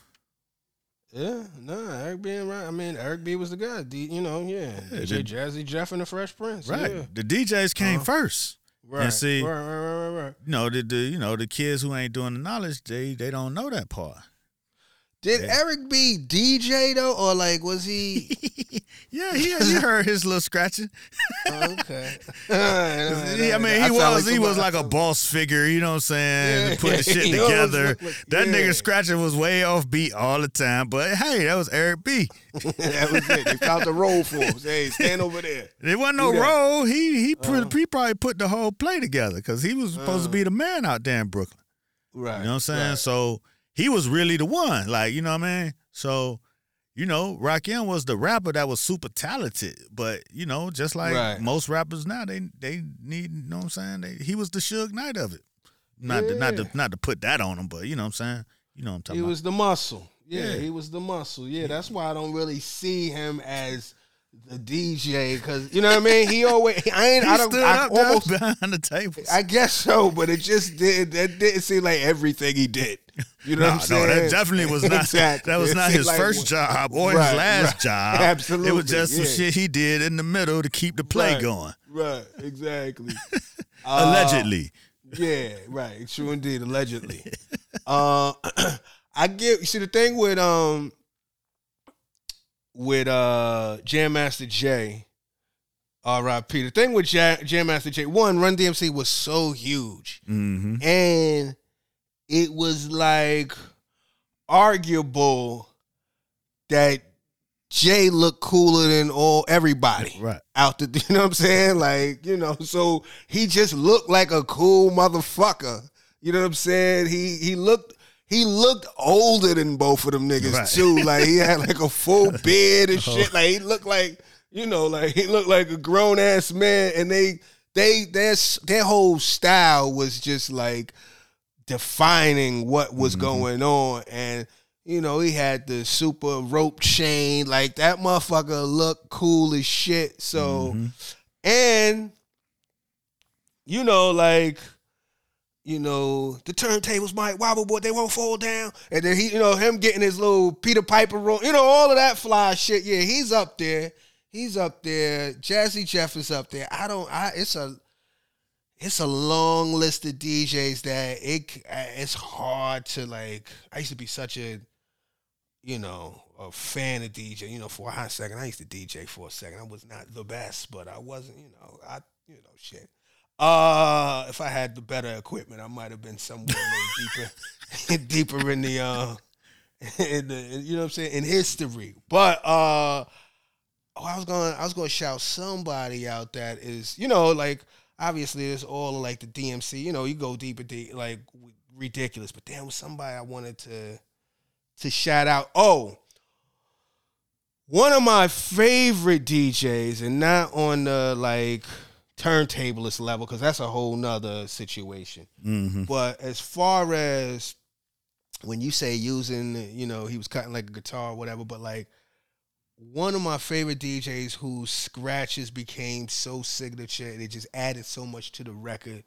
Speaker 2: Yeah, no, Eric B. and Ryan. I mean, Eric B. was the guy. D, you know, yeah.
Speaker 3: Yeah,
Speaker 2: DJ Jazzy Jeff and the Fresh Prince.
Speaker 3: Right.
Speaker 2: Yeah.
Speaker 3: The DJs came
Speaker 2: Uh-huh.
Speaker 3: first.
Speaker 2: Right.
Speaker 3: see-
Speaker 2: right, right, right, right, right.
Speaker 3: You know, the, the you know, the kids who ain't doing the knowledge, they they don't know that part.
Speaker 2: Did
Speaker 3: Yeah.
Speaker 2: Eric B. DJ though, or like was he?
Speaker 3: yeah, he, he heard his little scratching.
Speaker 2: Oh, okay.
Speaker 3: I mean, he
Speaker 2: sound
Speaker 3: was he was like a boss figure, you know what I'm saying?
Speaker 2: Yeah.
Speaker 3: Put the shit together.
Speaker 2: like-
Speaker 3: that
Speaker 2: yeah.
Speaker 3: nigga scratching was way off beat all the time, but hey, that was Eric B.
Speaker 2: that was it. They found the role for him. Hey, stand over there.
Speaker 3: There wasn't no role. He he
Speaker 2: Uh-huh.
Speaker 3: he probably put the whole play together because he was supposed to
Speaker 2: Uh.
Speaker 3: be the man out there in Brooklyn.
Speaker 2: Right.
Speaker 3: You know what I'm saying?
Speaker 2: right.
Speaker 3: So he was really the one. Like, you know what I mean? So, you know, Rakim was the rapper that was super talented. But, you know, just like
Speaker 2: Right.
Speaker 3: most rappers now, they they need, you know what I'm saying? They, he was the Suge Knight of it. Not to, not to not to put that on him, but you know what I'm saying? You know what I'm talking
Speaker 2: He
Speaker 3: about.
Speaker 2: He was the muscle. Yeah,
Speaker 3: Yeah.
Speaker 2: he was the muscle. Yeah, that's why I don't really see him as the DJ because you know what I mean. He always I ain't
Speaker 3: he
Speaker 2: I don't I almost
Speaker 3: behind the tables.
Speaker 2: I guess so, but it just did that didn't seem like everything he did. You know
Speaker 3: no,
Speaker 2: what I'm
Speaker 3: no, that definitely was not.
Speaker 2: Exactly.
Speaker 3: That was not his
Speaker 2: like-
Speaker 3: first job or
Speaker 2: Right,
Speaker 3: his last
Speaker 2: right.
Speaker 3: job.
Speaker 2: Absolutely,
Speaker 3: it was just some shit he did in the middle to keep the play
Speaker 2: Right.
Speaker 3: going.
Speaker 2: Right, exactly. Uh,
Speaker 3: Allegedly.
Speaker 2: Yeah, right. True indeed. Allegedly. uh, I get You see the thing with um with uh Jam Master Jay. R.I.P. The thing with Jam, Jam Master Jay. One, Run DMC was so huge,
Speaker 3: hmm
Speaker 2: and it was like arguable that Jay looked cooler than all everybody
Speaker 3: Right.
Speaker 2: out the you know what I'm saying? Like, you know, so he just looked like a cool motherfucker. You know what I'm saying? He he looked he looked older than both of them niggas
Speaker 3: Right.
Speaker 2: too. Like he had like a full beard and oh. shit. Like he looked like, you know, like he looked like a grown ass man. And they they their their whole style was just like defining what was mm-hmm. going on. And you know, he had the super rope chain. Like that motherfucker looked cool as shit. So, mm-hmm. and you know, like, you know, the turntables might wobble, but they won't fall down. And then he, you know, him getting his little Peter Piper roll, you know, all of that fly shit. Yeah, he's up there. He's up there. Jazzy Jeff is up there. I don't. I. It's a. It's a long list of DJs that it. It's hard to like. I used to be such a you know, a fan of DJ. You know, for a hot second, I used to DJ for a second. I was not the best, but I wasn't. You know, I you know shit. Uh, if I had the better equipment, I might have been somewhere deeper, deeper in the uh, in the you know what I'm saying in history. But uh, oh, I was going I was going to shout somebody out that is you know like obviously it's all like the DMC. You know, you go deeper, deep like ridiculous. But damn, was somebody I wanted to to shout out. Oh, One of my favorite DJs, and not on the like turntablist level, because that's a whole nother situation.
Speaker 3: Mm-hmm.
Speaker 2: But as far as when you say using, you know, he was cutting like a guitar or whatever, but like one of my favorite DJs whose scratches became so signature and it just added so much to the record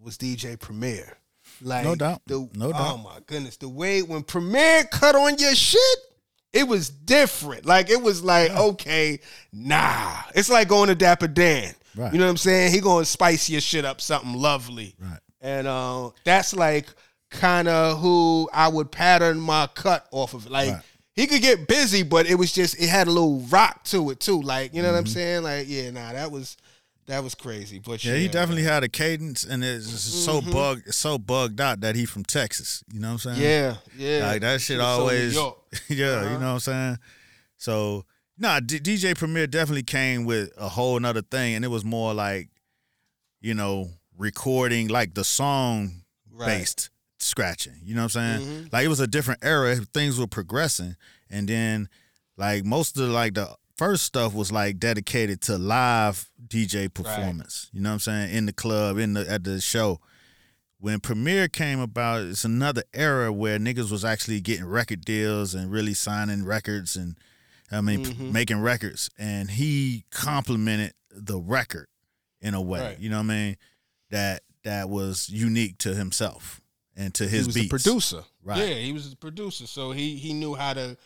Speaker 2: was DJ Premier. Like
Speaker 3: No doubt.
Speaker 2: The,
Speaker 3: No
Speaker 2: Oh my goodness. The way when Premier cut on your shit, it was different. Like it was like, okay, nah. It's like going to Dapper Dan.
Speaker 3: Right.
Speaker 2: You know what I'm saying? He gonna spice your shit up something lovely.
Speaker 3: Right.
Speaker 2: And uh, that's like kind of who I would pattern my cut off of. Like
Speaker 3: Right.
Speaker 2: He could get busy, but it was just it had a little rock to it too. Like you know what I'm
Speaker 3: Mm-hmm.
Speaker 2: saying? Like yeah, nah, that was that was crazy. But
Speaker 3: Yeah,
Speaker 2: yeah,
Speaker 3: he definitely had a cadence, and it's just so
Speaker 2: Mm-hmm.
Speaker 3: bugged, so bugged out that he from Texas. You know what I'm saying?
Speaker 2: Yeah, yeah.
Speaker 3: Like that shit
Speaker 2: He was from New
Speaker 3: always. Yeah,
Speaker 2: Uh-huh.
Speaker 3: you know what I'm saying. So nah, D- DJ Premier definitely came with a whole nother thing, and it was more like, you know, recording like the song
Speaker 2: Right.
Speaker 3: based scratching. You know what I'm saying?
Speaker 2: Mhm.
Speaker 3: Like it was a different era. Things were progressing, and then like most of the, like the first stuff was like dedicated to live DJ performance. You know what I'm saying? In the club, in the at the show. When Premier came about, it's another era where niggas was actually getting record deals and really signing records and I mean p-
Speaker 2: Mhm.
Speaker 3: making records. And he complimented the record in a way.
Speaker 2: Right.
Speaker 3: You know what I mean? That that was unique to himself and to
Speaker 2: he
Speaker 3: his
Speaker 2: was
Speaker 3: beats.
Speaker 2: producer.
Speaker 3: Right.
Speaker 2: Yeah, he was a producer, so he he knew how to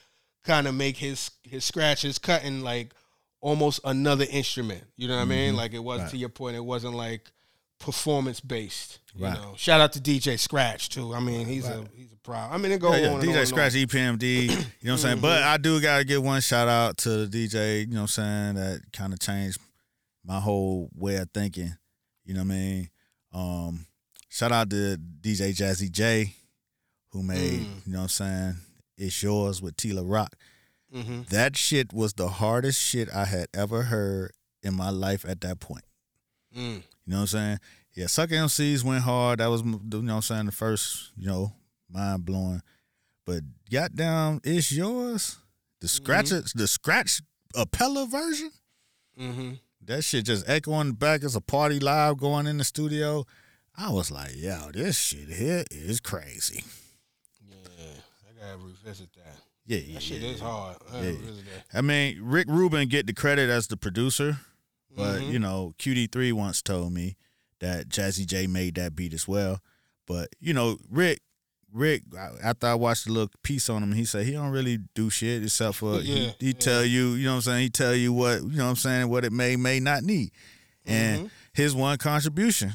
Speaker 2: kind of make his his scratches cutting like almost another instrument. You know what I mean? Like it was
Speaker 3: Mm-hmm. Right.
Speaker 2: to your point. It wasn't like performance based. You
Speaker 3: Right.
Speaker 2: know. Shout out to DJ Scratch too. I mean, he's a he's a pro. I mean, it go
Speaker 3: Yeah, yeah.
Speaker 2: on on
Speaker 3: DJ
Speaker 2: and
Speaker 3: Scratch,
Speaker 2: on.
Speaker 3: EPMD, you know what I'm saying? But I do gotta give one shout out to the DJ, you know what I'm saying, that kind of changed my whole way of thinking. You know what I mean? Um, shout out to DJ Jazzy Jay, who made,
Speaker 2: Mm.
Speaker 3: you know what I'm saying, It's Yours with T La Rock.
Speaker 2: Mhm.
Speaker 3: That shit was the hardest shit I had ever heard in my life at that point.
Speaker 2: Mm.
Speaker 3: You know what I'm saying? Yeah, Sucker MCs went hard. That was, you know what I'm saying, the first, you know, mind blowing. But goddamn, it's yours. The scratch, the scratch appella version.
Speaker 2: Mm-hmm.
Speaker 3: That shit just echoing back as a party live going in the studio. I was like, yo, this shit here is crazy.
Speaker 2: Yeah, I gotta revisit that.
Speaker 3: Yeah, yeah,
Speaker 2: That shit
Speaker 3: yeah.
Speaker 2: is hard. I
Speaker 3: Yeah. I mean, Rick Rubin get the credit as the producer, but
Speaker 2: Mhm.
Speaker 3: you know, QD3 once told me that Jazzy Jay made that beat as well. But you know, Rick, Rick, after I watched a little piece on him, he said he don't really do shit except for
Speaker 2: Yeah,
Speaker 3: he, he tell you, you know what I'm saying, he tell you what, you know what I'm saying, what it may may not need. And
Speaker 2: Mhm.
Speaker 3: his one contribution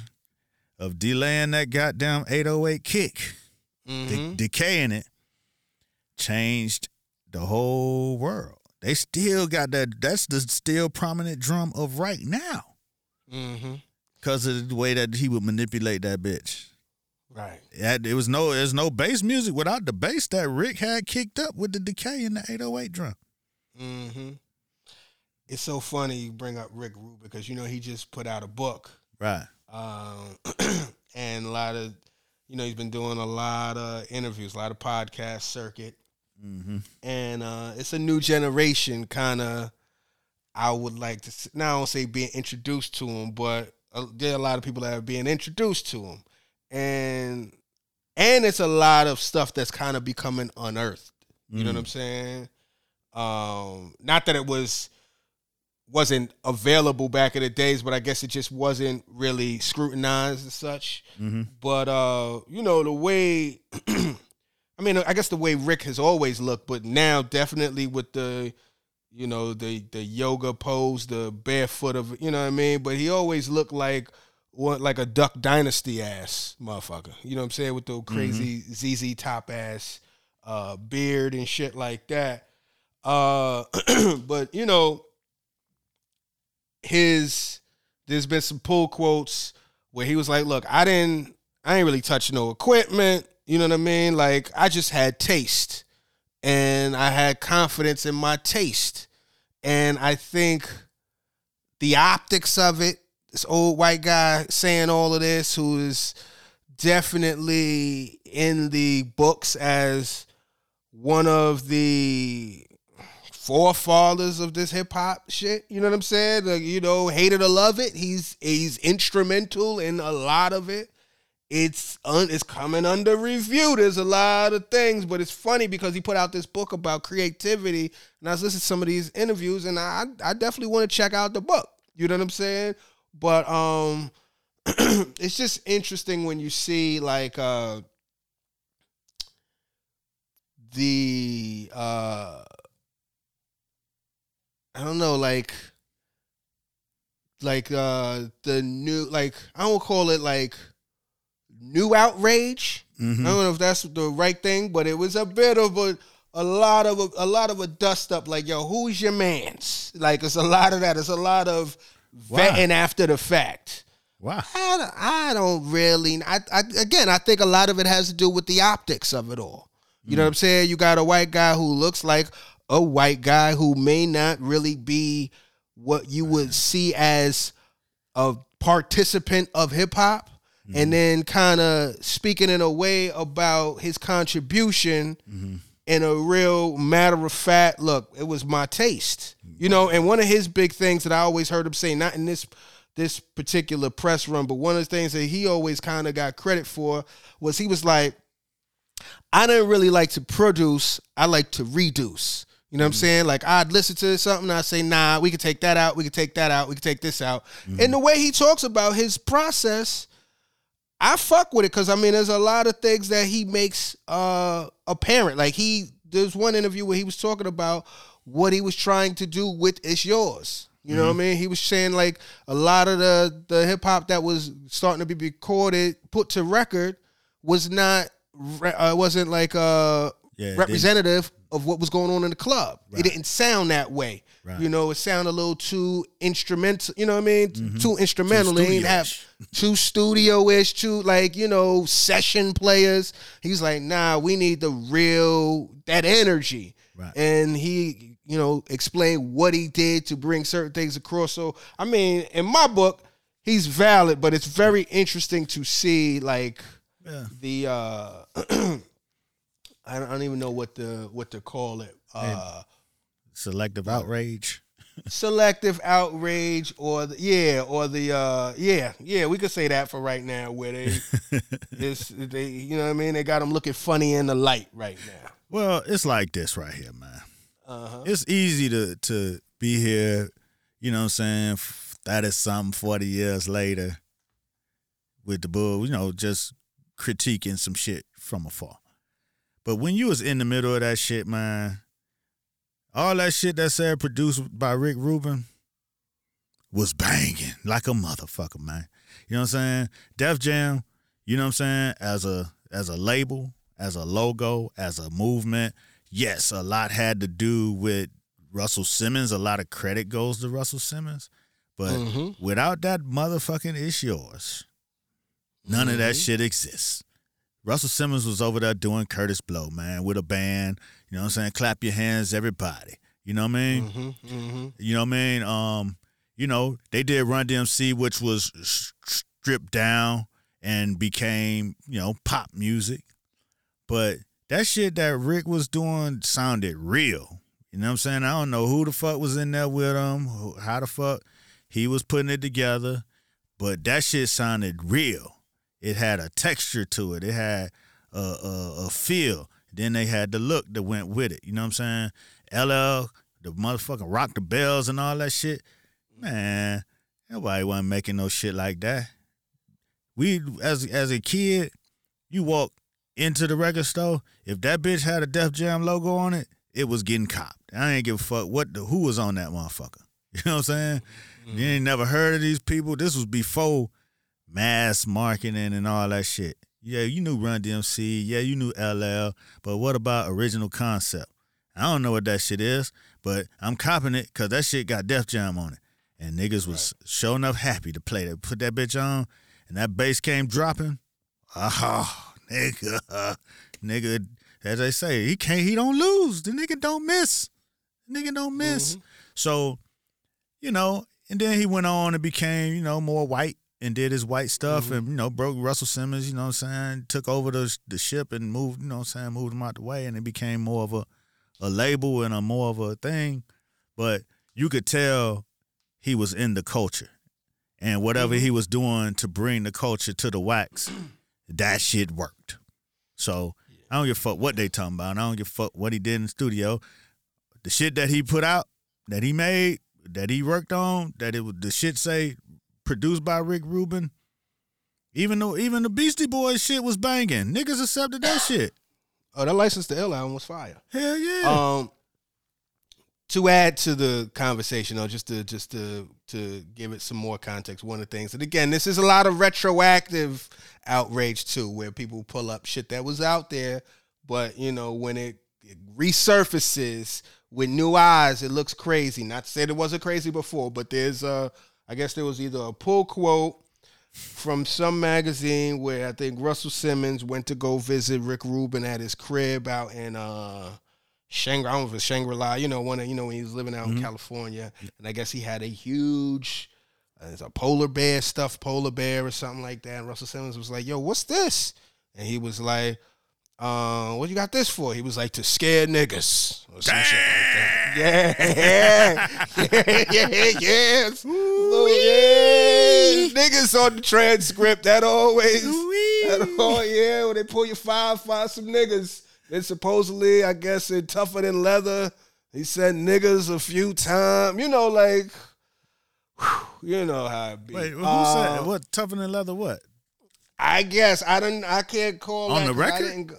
Speaker 3: of delaying that goddamn 808 kick, de-
Speaker 2: Mhm.
Speaker 3: decaying it, changed the whole world. They still got that. That's the still prominent drum of right now because of the way that he would manipulate that bitch.
Speaker 2: Right.
Speaker 3: It, it was no, there's no bass music without the bass that Rick had kicked up with the decay in the 808 drum.
Speaker 2: Mm-hmm. It's so funny you bring up Rick Rubin because you know he just put out a book,
Speaker 3: Right.
Speaker 2: Um, and a lot of, you know, he's been doing a lot of interviews, a lot of podcast circuit,
Speaker 3: Mm-hmm.
Speaker 2: and uh, it's a new generation kind of. I would like to now I don't say being introduced to him, but uh, there are a lot of people that are being introduced to him, and and it's a lot of stuff that's kind of becoming unearthed. You know what I'm saying? Um, not that it was wasn't available back in the days, but I guess it just wasn't really scrutinized as such.
Speaker 3: Mm-hmm.
Speaker 2: But uh, you know, the way I mean, I guess the way Rick has always looked, but now definitely with the you know, the the yoga pose, the barefoot of you know what I mean? But he always looked like what like a Duck Dynasty ass motherfucker. You know what I'm saying? With the crazy ZZ top ass uh beard and shit like that. Uh but you know, his there's been some pull quotes where he was like, "Look, I didn't, I ain't really touch no equipment. You know what I mean? Like I just had taste, and I had confidence in my taste, and I think the optics of it. This old white guy saying all of this, who is definitely in the books as one of the forefathers of this hip hop shit. You know what I'm saying? Like, you know, hate it or love it. He's he's instrumental in a lot of it. It's un, it's coming under review. There's a lot of things, but it's funny because he put out this book about creativity, and I was listening to some of these interviews, and I I definitely want to check out the book. You know what I'm saying? But um, it's just interesting when you see like uh the uh I don't know, like like uh the new like I don't call it like new outrage.
Speaker 3: Mhm.
Speaker 2: I don't know if that's the right thing, but it was a bit of a a lot of a, a lot of a dust up. Like, yo, who's your man's? Like, it's a lot of that. It's a lot of vetting after the fact.
Speaker 3: Wow.
Speaker 2: I don't, I don't really. I, I again, I think a lot of it has to do with the optics of it all. You know what I'm saying? You got a white guy who looks like a white guy who may not really be what you would see as a participant of hip hop, and mm-hmm. then kind of speaking in a way about his contribution mm-hmm. in a real matter of fact. Look, it was my taste, you know. And one of his big things that I always heard him say, not in this this particular press run, but one of the things that he always kind of got credit for was he was like, I didn't really like to produce. I like to reduce. You know what I'm saying? Like I'd listen to something, I'd say, nah, we could take that out, we could take that out, we could take this out. And the way he talks about his process, I fuck with it because I mean there's a lot of things that he makes uh apparent. Like he there's one interview where he was talking about what he was trying to do with It's Yours. You know what I mean? He was saying like a lot of the the hip hop that was starting to be recorded, put to record, was not uh, wasn't like uh
Speaker 3: Yeah,
Speaker 2: representative of what was going on in the club. It didn't sound that way.
Speaker 3: Right.
Speaker 2: You know, it sounded a little too instrumental. You know what I mean? Too instrumental. They didn't have too studio-ish, too like you know session players. He's like, nah, we need the real that energy.
Speaker 3: Right.
Speaker 2: And he, you know, explained what he did to bring certain things across. So I mean, in my book, he's valid, but it's very interesting to see like
Speaker 3: Yeah.
Speaker 2: the uh I don't, I don't even know what the what to call it. Uh
Speaker 3: Selective outrage.
Speaker 2: selective outrage or the yeah or the uh yeah yeah we could say that for right now where they it's they you know what i mean they got them looking funny in the light right now
Speaker 3: Well, it's like this right here, man.
Speaker 2: uh-huh
Speaker 3: It's easy to to be here, you know what I'm saying, that is something 40 years later with the bull, you know, just critiquing some shit from afar. But when you was in the middle of that shit, man, all that shit that said produced by Rick Rubin was banging like a motherfucker, man. You know what I'm saying? Def Jam, you know what I'm saying, as a as a label, as a logo, as a movement, yes, a lot had to do with Russell Simmons. A lot of credit goes to Russell Simmons. But
Speaker 2: Mhm.
Speaker 3: without that motherfucking it's yours, none of that
Speaker 2: Mhm.
Speaker 3: shit exists. Russell Simmons was over there doing Kurtis Blow, man, with a band. You know what I'm saying? Clap your hands, everybody. You know what I mean?
Speaker 2: Mhm, mhm.
Speaker 3: You know what I mean? Um, you know, they did Run DMC, which was stripped down and became, you know, pop music. But that shit that Rick was doing sounded real. You know what I'm saying? I don't know who the fuck was in there with him, how the fuck he was putting it together, but that shit sounded real. It had a texture to it. It had a, a, a feel. Then they had the look that went with it. You know what I'm saying? LL, the motherfucking rock the bells and all that shit. Man, nobody wasn't making no shit like that. We as as a kid, you walk into the record store. If that bitch had a Def Jam logo on it, it was getting copped. I ain't give a fuck what the who was on that motherfucker. You know what I'm saying? Mm-hmm. You ain't never heard of these people. This was before mass marketing and all that shit. Yeah, you knew Run DMC. Yeah, you knew LL. But what about original concept? I don't know what that shit is, but I'm copping it because that shit got Def Jam on it. And niggas was sure enough happy to play that. Put that bitch on, and that bass came dropping. Oh, nigga. nigga, as they say, he can't, he don't lose. The nigga don't miss. The nigga don't miss. Mm-hmm. So, you know, and then he went on and became, you know, more white and did his white stuff mm-hmm. and, you know, broke Russell Simmons, you know what I'm saying, took over the the ship and moved, you know what I'm saying, moved him out the way and it became more of a a label and a more of a thing, but you could tell he was in the culture. And whatever mm-hmm. he was doing to bring the culture to the wax, that shit worked. So I don't give a fuck what they talking about. I don't give a fuck what he did in the studio. The shit that he put out, that he made, that he worked on, that it was the shit say produced by Rick Rubin. Even though even the Beastie Boys shit was banging, niggas accepted that shit.
Speaker 2: Oh, that License to Ill album was fire.
Speaker 3: Hell yeah.
Speaker 2: Um, to add to the conversation, though, just to just to to give it some more context, one of the things, and again, this is a lot of retroactive outrage too, where people pull up shit that was out there, but you know when it, it resurfaces with new eyes, it looks crazy. Not to say it wasn't crazy before, but there's uh, I guess there was either a pull quote from some magazine where I think Russell Simmons went to go visit Rick Rubin at his crib out in uh Shangri, I don't know if it's Shangri La, you know, one of, you know when he was living out in California, and I guess he had a huge, uh, it's a polar bear stuffed polar bear or something like that. And Russell Simmons was like, "Yo, what's this?" And he was like, uh, "What you got this for?" He was like, "To scare niggas." Or some shit like that. Yeah, yeah, yeah, yes, Ooh, yeah. Niggas on the transcript. That always, that, oh yeah, when they pull your five, find some niggas. And supposedly, I guess it tougher than leather. He said niggas a few times. You know, like, whew, you know how it be.
Speaker 3: Wait, who
Speaker 2: Uh,
Speaker 3: said what? Tougher than leather? What?
Speaker 2: I guess I didn't. I can't call
Speaker 3: On
Speaker 2: that
Speaker 3: the record?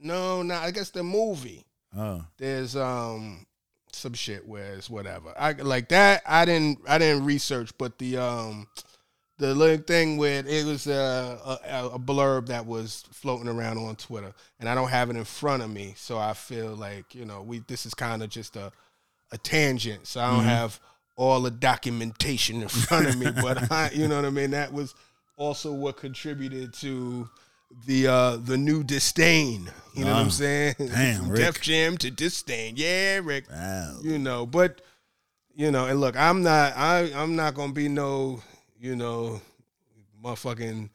Speaker 2: no, no. I guess the movie.
Speaker 3: Oh,
Speaker 2: There's um some shit where it's whatever. I like that. I didn't. I didn't research, but the um the little thing with it was a, a a blurb that was floating around on Twitter, and I don't have it in front of me, so I feel like you know we this is kind of just a a tangent, so I don't have all the documentation in front of me, but I, you know what I mean. That was also what contributed to the uh the new disdain. You know what
Speaker 3: Ah,
Speaker 2: I'm saying?
Speaker 3: damn, Rick.
Speaker 2: Def Jam to disdain. Yeah, Rick
Speaker 3: wow.
Speaker 2: you know but you know and look i'm not i i'm not gonna be no you know motherfucking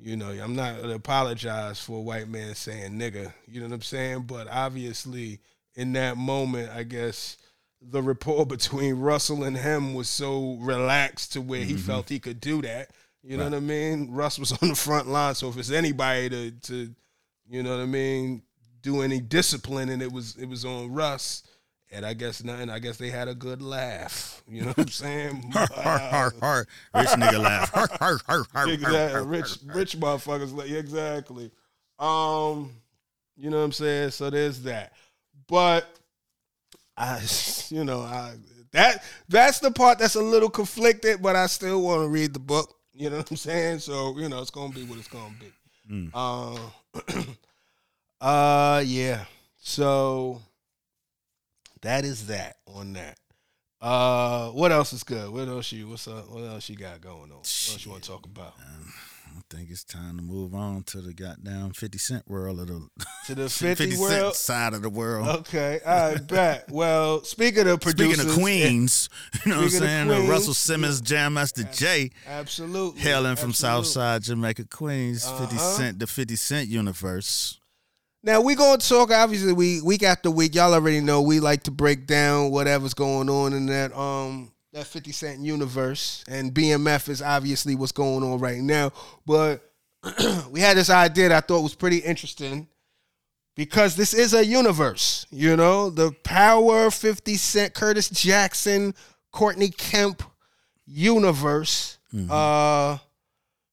Speaker 2: you know i'm not gonna apologize for a white man saying nigga you know what i'm saying but obviously in that moment i guess the rapport between russell and him was so relaxed to where he felt he could do that you know what i mean russ was on the front line so if it's anybody to to you know what i mean do any discipline and it was it was on russ and I guess nothing. I guess they had a good laugh. You know what I'm saying?
Speaker 3: Har, har, har, har. Rich nigga laugh. Har, har, har, har,
Speaker 2: exactly.
Speaker 3: har,
Speaker 2: Rich,
Speaker 3: har.
Speaker 2: rich motherfuckers. Like exactly. Um, you know what I'm saying? So there's that. But I, you know, I that that's the part that's a little conflicted. But I still want to read the book. You know what I'm saying? So you know, it's gonna be what it's gonna be.
Speaker 3: Mm.
Speaker 2: Uh, uh, yeah. So that is that on that. Uh, what else is good? What else you? What's up? What else you got going on? What else you want to talk about?
Speaker 3: I think it's time to move on to the goddamn 50 Cent world of the
Speaker 2: To the 50,
Speaker 3: Cent side of the world.
Speaker 2: Okay, I bet. Well, speaking of producers,
Speaker 3: Speaking of Queens, you know what I'm saying?
Speaker 2: Queens,
Speaker 3: Russell Simmons, Jam Master Jay,
Speaker 2: absolutely,
Speaker 3: hailing from
Speaker 2: absolutely.
Speaker 3: Southside Jamaica, Queens, 50
Speaker 2: Uh-huh.
Speaker 3: Cent, the 50 Cent universe.
Speaker 2: Now we gonna talk. Obviously, we week after week. Y'all already know we like to break down whatever's going on in that um that Fifty Cent universe, and BMF is obviously what's going on right now. But we had this idea that I thought was pretty interesting because this is a universe. You know, the Power Fifty Cent, Curtis Jackson, Courtney Kemp universe. Uh,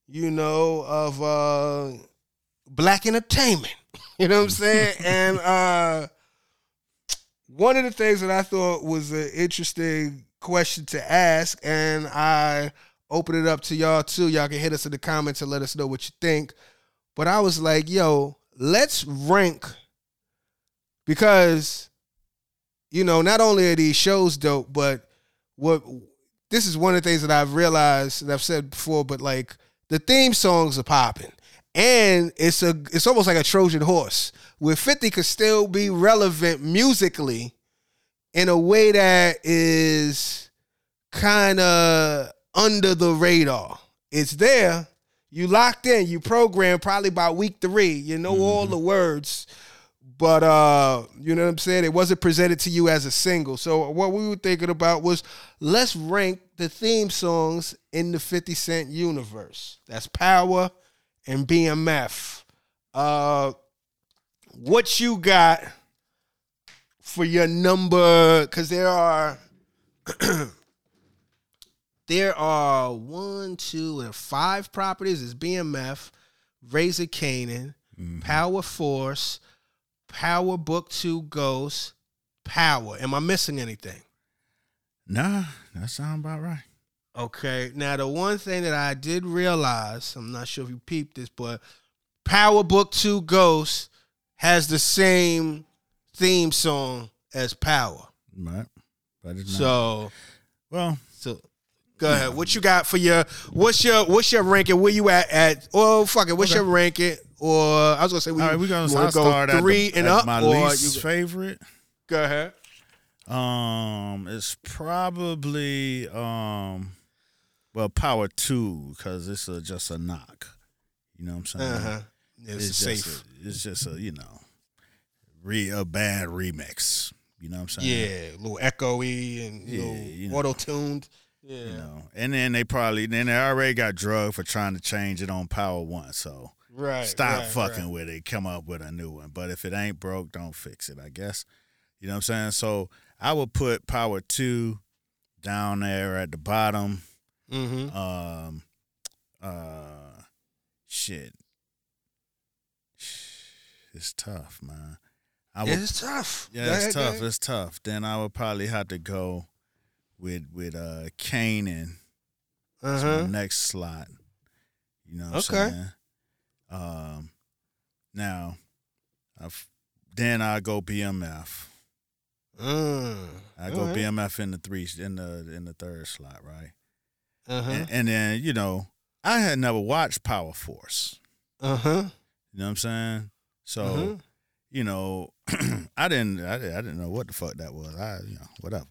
Speaker 2: you know of uh black entertainment. You know what I'm saying? and uh one of the things that I thought was an interesting question to ask, and I open it up to y'all too. Y'all can hit us in the comments and let us know what you think. But I was like, yo, let's rank because you know, not only are these shows dope, but what this is one of the things that I've realized and I've said before, but like the theme songs are popping. And it's a it's almost like a Trojan horse where 50 could still be relevant musically in a way that is kind of under the radar. It's there. You locked in, you programmed probably by week three. You know all the words, but uh, you know what I'm saying? It wasn't presented to you as a single. So what we were thinking about was let's rank the theme songs in the 50 Cent universe. That's Power and BMF. Uh, what you got for your number? Because there are there are one, two, and five properties. It's BMF, Raising Kanan, mm-hmm. Power Force, Power Book Two Ghost, Power. Am I missing anything?
Speaker 3: Nah, that sound about right.
Speaker 2: Okay. Now the one thing that I did realize, I'm not sure if you peeped this, but Power Book 2 Ghost has the same theme song as Power.
Speaker 3: Right. But it's not.
Speaker 2: So
Speaker 3: well,
Speaker 2: so go ahead. What you got for your what's your what's your ranking? Where you at at oh fuck it, what's your ranking? Or I was gonna say we,
Speaker 3: all right, we're gonna,
Speaker 2: wanna
Speaker 3: I'll start at
Speaker 2: three
Speaker 3: the-
Speaker 2: and up
Speaker 3: My
Speaker 2: or
Speaker 3: least
Speaker 2: you,
Speaker 3: favorite.
Speaker 2: go ahead.
Speaker 3: Um, it's probably um, well, Power Two because it's a, just a knock. You know what I'm saying?
Speaker 2: Uh-huh. It's,
Speaker 3: It's
Speaker 2: safe.
Speaker 3: just a, it's just a you know, re a bad remix. You know what I'm saying?
Speaker 2: yeah, a little echoey and
Speaker 3: Yeah,
Speaker 2: little
Speaker 3: you know.
Speaker 2: auto tuned. Yeah.
Speaker 3: You know, and then they probably then they already got drugged for trying to change it on Power One. So
Speaker 2: Right.
Speaker 3: stop
Speaker 2: right,
Speaker 3: fucking
Speaker 2: right.
Speaker 3: with it. Come up with a new one. But if it ain't broke, don't fix it. I guess. You know what I'm saying? So I would put Power Two down there at the bottom.
Speaker 2: Mm-hmm.
Speaker 3: Um, uh, shit. It's tough, man. I would,
Speaker 2: It's tough.
Speaker 3: yeah, it's tough. It's tough. Then I would probably have to go with with uh Kanan as my
Speaker 2: Uh-huh.
Speaker 3: next slot. You know what
Speaker 2: Okay.
Speaker 3: I'm saying? Um, now, I've, then I go BMF.
Speaker 2: Mm.
Speaker 3: I go
Speaker 2: Alright.
Speaker 3: BMF in the three in the in the third slot, right?
Speaker 2: Uh-huh.
Speaker 3: And, and then you know I had never watched Power Force.
Speaker 2: Uh-huh.
Speaker 3: You know what I'm saying? So
Speaker 2: Mhm.
Speaker 3: you know, I didn't, I didn't, I didn't know what the fuck that was. I, you know, whatever.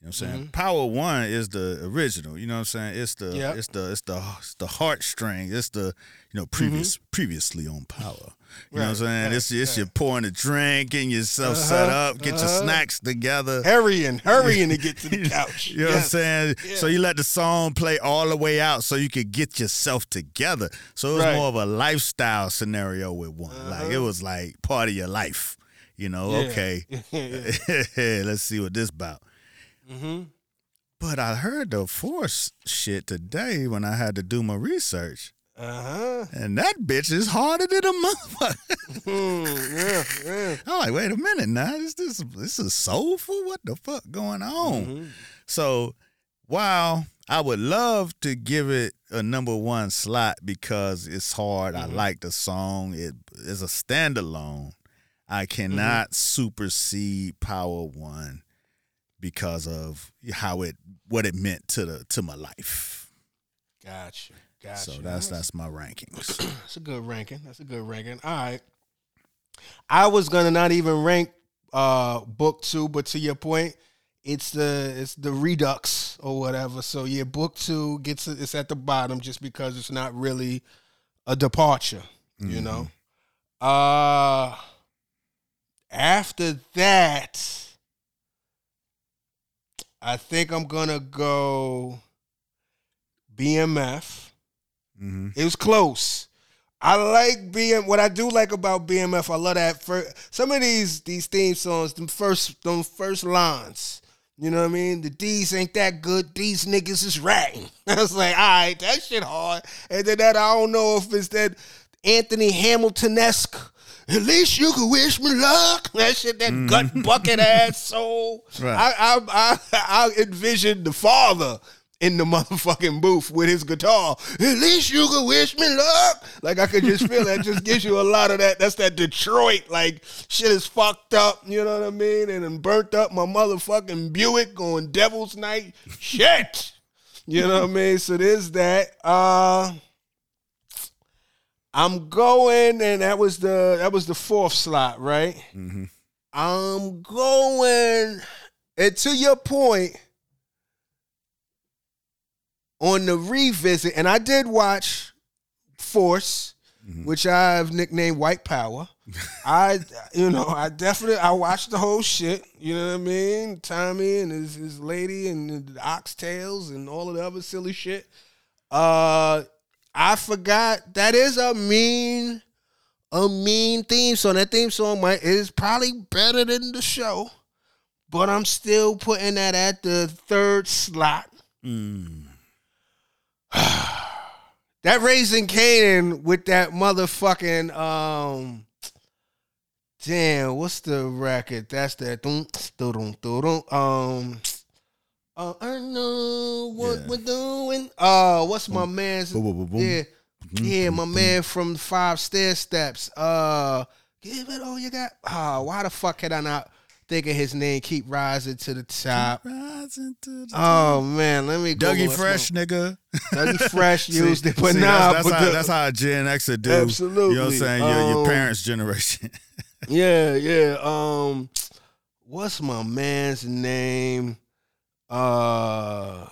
Speaker 3: You know what I'm saying?
Speaker 2: Mhm.
Speaker 3: Power One is the original. You know what I'm saying? It's the,
Speaker 2: Yep.
Speaker 3: it's the, it's the, it's the heartstring. It's the, you know, previous, previously on Power. You know what I'm
Speaker 2: Mm-hmm.
Speaker 3: Saying?
Speaker 2: right,
Speaker 3: it's it's
Speaker 2: right.
Speaker 3: you pouring a drink, getting yourself set
Speaker 2: Uh-huh,
Speaker 3: up, get your
Speaker 2: uh-huh.
Speaker 3: snacks together.
Speaker 2: Hurrying, hurrying to get to the couch.
Speaker 3: You know what I'm saying?
Speaker 2: Yeah.
Speaker 3: So you let the song play all the way out so you could get yourself together. So it was
Speaker 2: Right.
Speaker 3: more of a lifestyle scenario with one. Like it
Speaker 2: Uh-huh.
Speaker 3: was like part of your life. You know,
Speaker 2: Yeah.
Speaker 3: okay. Let's see what this about.
Speaker 2: mm-hmm.
Speaker 3: But I heard the force shit today when I had to do my research.
Speaker 2: Uh-huh.
Speaker 3: And that bitch is harder than a motherfucker.
Speaker 2: Mm, yeah, yeah.
Speaker 3: I'm like, wait a minute now. Is this this is soulful? What the fuck going on?
Speaker 2: Mhm.
Speaker 3: So while I would love to give it a number one slot because it's hard, I
Speaker 2: Mhm.
Speaker 3: like the song. It is a standalone. I cannot supersede Power One because of how it what it meant to the to my life.
Speaker 2: Gotcha. Gotcha.
Speaker 3: So that's that's my rankings.
Speaker 2: That's a good ranking. That's a good ranking. All right. I was gonna not even rank uh book two, but to your point, it's the it's the redux or whatever. So yeah, book two gets it's at the bottom just because it's not really a departure, you
Speaker 3: Mhm.
Speaker 2: know. Uh after that, I think I'm gonna go BMF.
Speaker 3: hmm
Speaker 2: It was close. I like BM. What I do like about BMF, I love that. For some of these these theme songs, them first them first lines. You know what I mean? The D's ain't that good. These niggas is ratting. I was like, all right, that shit hard. And then that I don't know if it's that Anthony Hamilton esque. At least you could wish me luck. That shit, that gut bucket ass soul.
Speaker 3: Right.
Speaker 2: I, I I I envisioned the father in the motherfucking booth with his guitar. At least you could wish me luck. Like I could just feel that. Just gives you a lot of that. That's that Detroit. Like shit is fucked up. You know what I mean? And then burnt up my motherfucking Buick going Devil's Night. Shit. You know what I mean? So there's that. Uh I'm going, and that was the that was the fourth slot, right?
Speaker 3: hmm
Speaker 2: I'm going, and to your point, on the revisit, and I did watch Force,
Speaker 3: Mhm.
Speaker 2: which I've nicknamed White Power. I, you know, I definitely I watched the whole shit. You know what I mean? Tommy and his his lady and the oxtails and all of the other silly shit. Uh, I forgot that is a mean, a mean theme song. That theme song might is probably better than the show, but I'm still putting that at the third slot.
Speaker 3: Mm.
Speaker 2: That Raising Kanan with that motherfucking um damn, what's the record? That's that um uh, I know what
Speaker 3: Yeah.
Speaker 2: we're doing. Uh what's my man's
Speaker 3: Boom, boom, boom, boom.
Speaker 2: Yeah.
Speaker 3: Mm-hmm.
Speaker 2: Yeah, my man from Five Stairsteps. Uh give it all you got. Oh, why the fuck had I not thinking his name keep rising to the top?
Speaker 3: Rising to the
Speaker 2: Oh man, let me
Speaker 3: Dougie
Speaker 2: Google it.
Speaker 3: Fresh, nigga.
Speaker 2: Dougie Fresh
Speaker 3: See-
Speaker 2: used it, but
Speaker 3: see,
Speaker 2: nah,
Speaker 3: that's, that's, how,
Speaker 2: the-
Speaker 3: that's how a Gen Xer do.
Speaker 2: Absolutely.
Speaker 3: You know what I'm saying? Your, your
Speaker 2: Um,
Speaker 3: parents' generation.
Speaker 2: Yeah, yeah. Um, what's my man's name? Uh,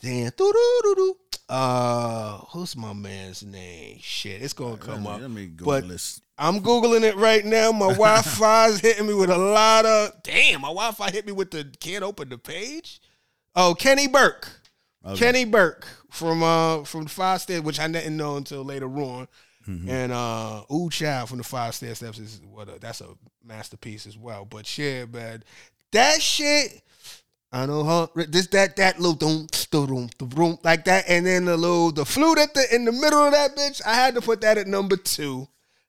Speaker 2: damn. Doo-doo-doo-doo. Uh, who's my man's name? Shit, it's gonna come
Speaker 3: let, me,
Speaker 2: up.
Speaker 3: let me Google
Speaker 2: But-
Speaker 3: this.
Speaker 2: I'm googling it right now. My Wi-Fi is hitting me with a lot of. Damn, my Wi-Fi hit me with the can't open the page. Oh, Kenny Burke.
Speaker 3: Okay.
Speaker 2: Kenny Burke from uh from the Five Steps, which I didn't know until later on.
Speaker 3: Mm-hmm.
Speaker 2: And uh Ooh Child from the Five Stairsteps is what a, that's a masterpiece as well. But yeah, man, that shit. I know huh this that that little doom doom doom like that, and then the little the flute at the in the middle of that bitch. I had to put that at number two.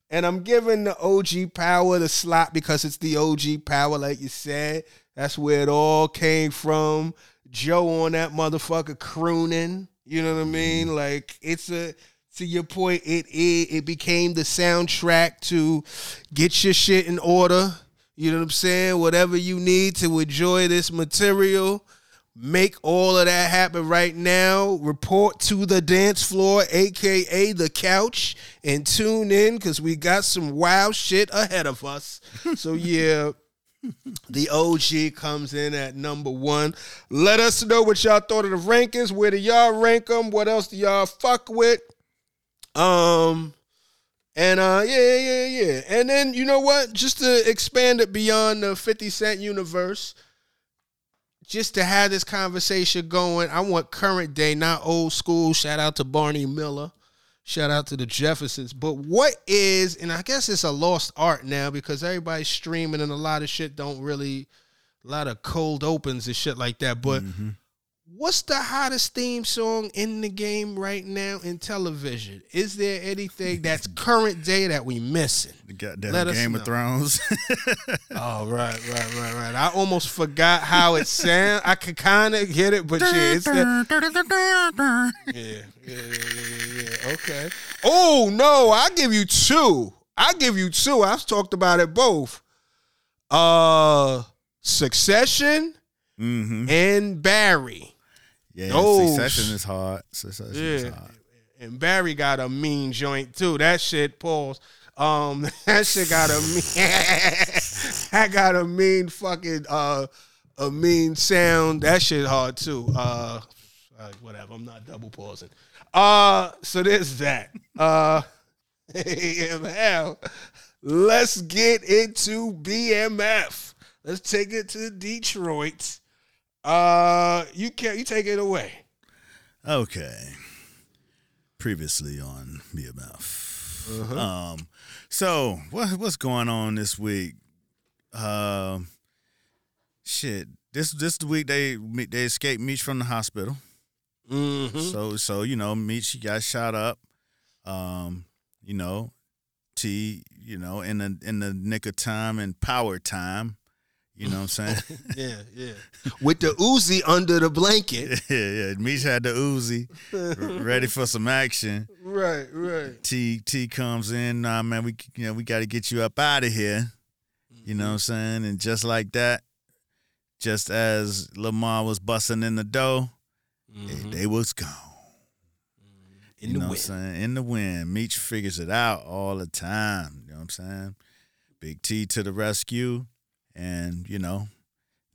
Speaker 2: And I'm giving the OG power the slot because it's the OG power, like you said. That's where it all came from. Joe on that motherfucker crooning. You know what I mean? Mm-hmm. Like it's a to your point, it it, it became the soundtrack to get your shit in order. You know what I'm saying? Whatever you need to enjoy this material. Make all of that happen right now. Report to the dance floor, aka the couch, and tune in because we got some wild shit ahead of us. so yeah, the OG comes in at number one. Let us know what y'all thought of the rankings. Where do y'all rank them? What else do y'all fuck with? Um, and uh, yeah, yeah, yeah. And then you know what? Just to expand it beyond the Fifty Cent universe, just to have this conversation going, I want current day, not old school. Shout out to Barney Miller. Shout out to the Jeffersons. But what is, and I guess it's a lost art now because everybody's streaming and a lot of shit don't really, a lot of cold opens and shit like that. But what's the hottest theme song in the game right now in television? Is there anything that's current day that we missing?
Speaker 3: The goddamn
Speaker 2: Let
Speaker 3: Game of Thrones.
Speaker 2: Oh, right, right, right, right. I almost forgot how it sounds. I could kind of get it, but yeah, it's the, yeah, yeah, yeah, yeah, yeah. Okay. Oh no, I give you two. I give you two. I've talked about it both. Uh, Succession
Speaker 3: mm-hmm.
Speaker 2: and Barry.
Speaker 3: Yeah,
Speaker 2: Oh,
Speaker 3: Succession is hard. Succession is
Speaker 2: Yeah.
Speaker 3: hard.
Speaker 2: And Barry got a mean joint too. That shit, pause. Um, that shit got a mean. I got a mean fucking uh, a mean sound. That shit hard too. Uh, uh, whatever. I'm not double pausing. Uh, so there's that. Uh, AML. Let's get into BMF. Let's take it to Detroit. Uh, you can't. you take it away.
Speaker 3: Okay. Previously on BMF.
Speaker 2: Uh-huh.
Speaker 3: Um, so what what's going on this week? Um, shit. This this the week they they escaped Meech from the hospital.
Speaker 2: Mm-hmm.
Speaker 3: So so you know Meech got shot up. Um, you know, T. You know in the in the nick of time and power time. You know what I'm saying?
Speaker 2: Yeah, yeah. With the Uzi under the blanket.
Speaker 3: yeah, yeah. Meech had the Uzi r- ready for some action.
Speaker 2: Right, right.
Speaker 3: T T comes in, nah man, we you know, we gotta get you up out of here. You know mm-hmm. what I'm saying? And just like that, just as Lamar was busting in the door, they, they was gone. Mm-hmm.
Speaker 2: In
Speaker 3: you
Speaker 2: the
Speaker 3: know
Speaker 2: wind.
Speaker 3: what I'm saying? In the wind. Meech figures it out all the time. You know what I'm saying? Big T to the rescue. And, you know,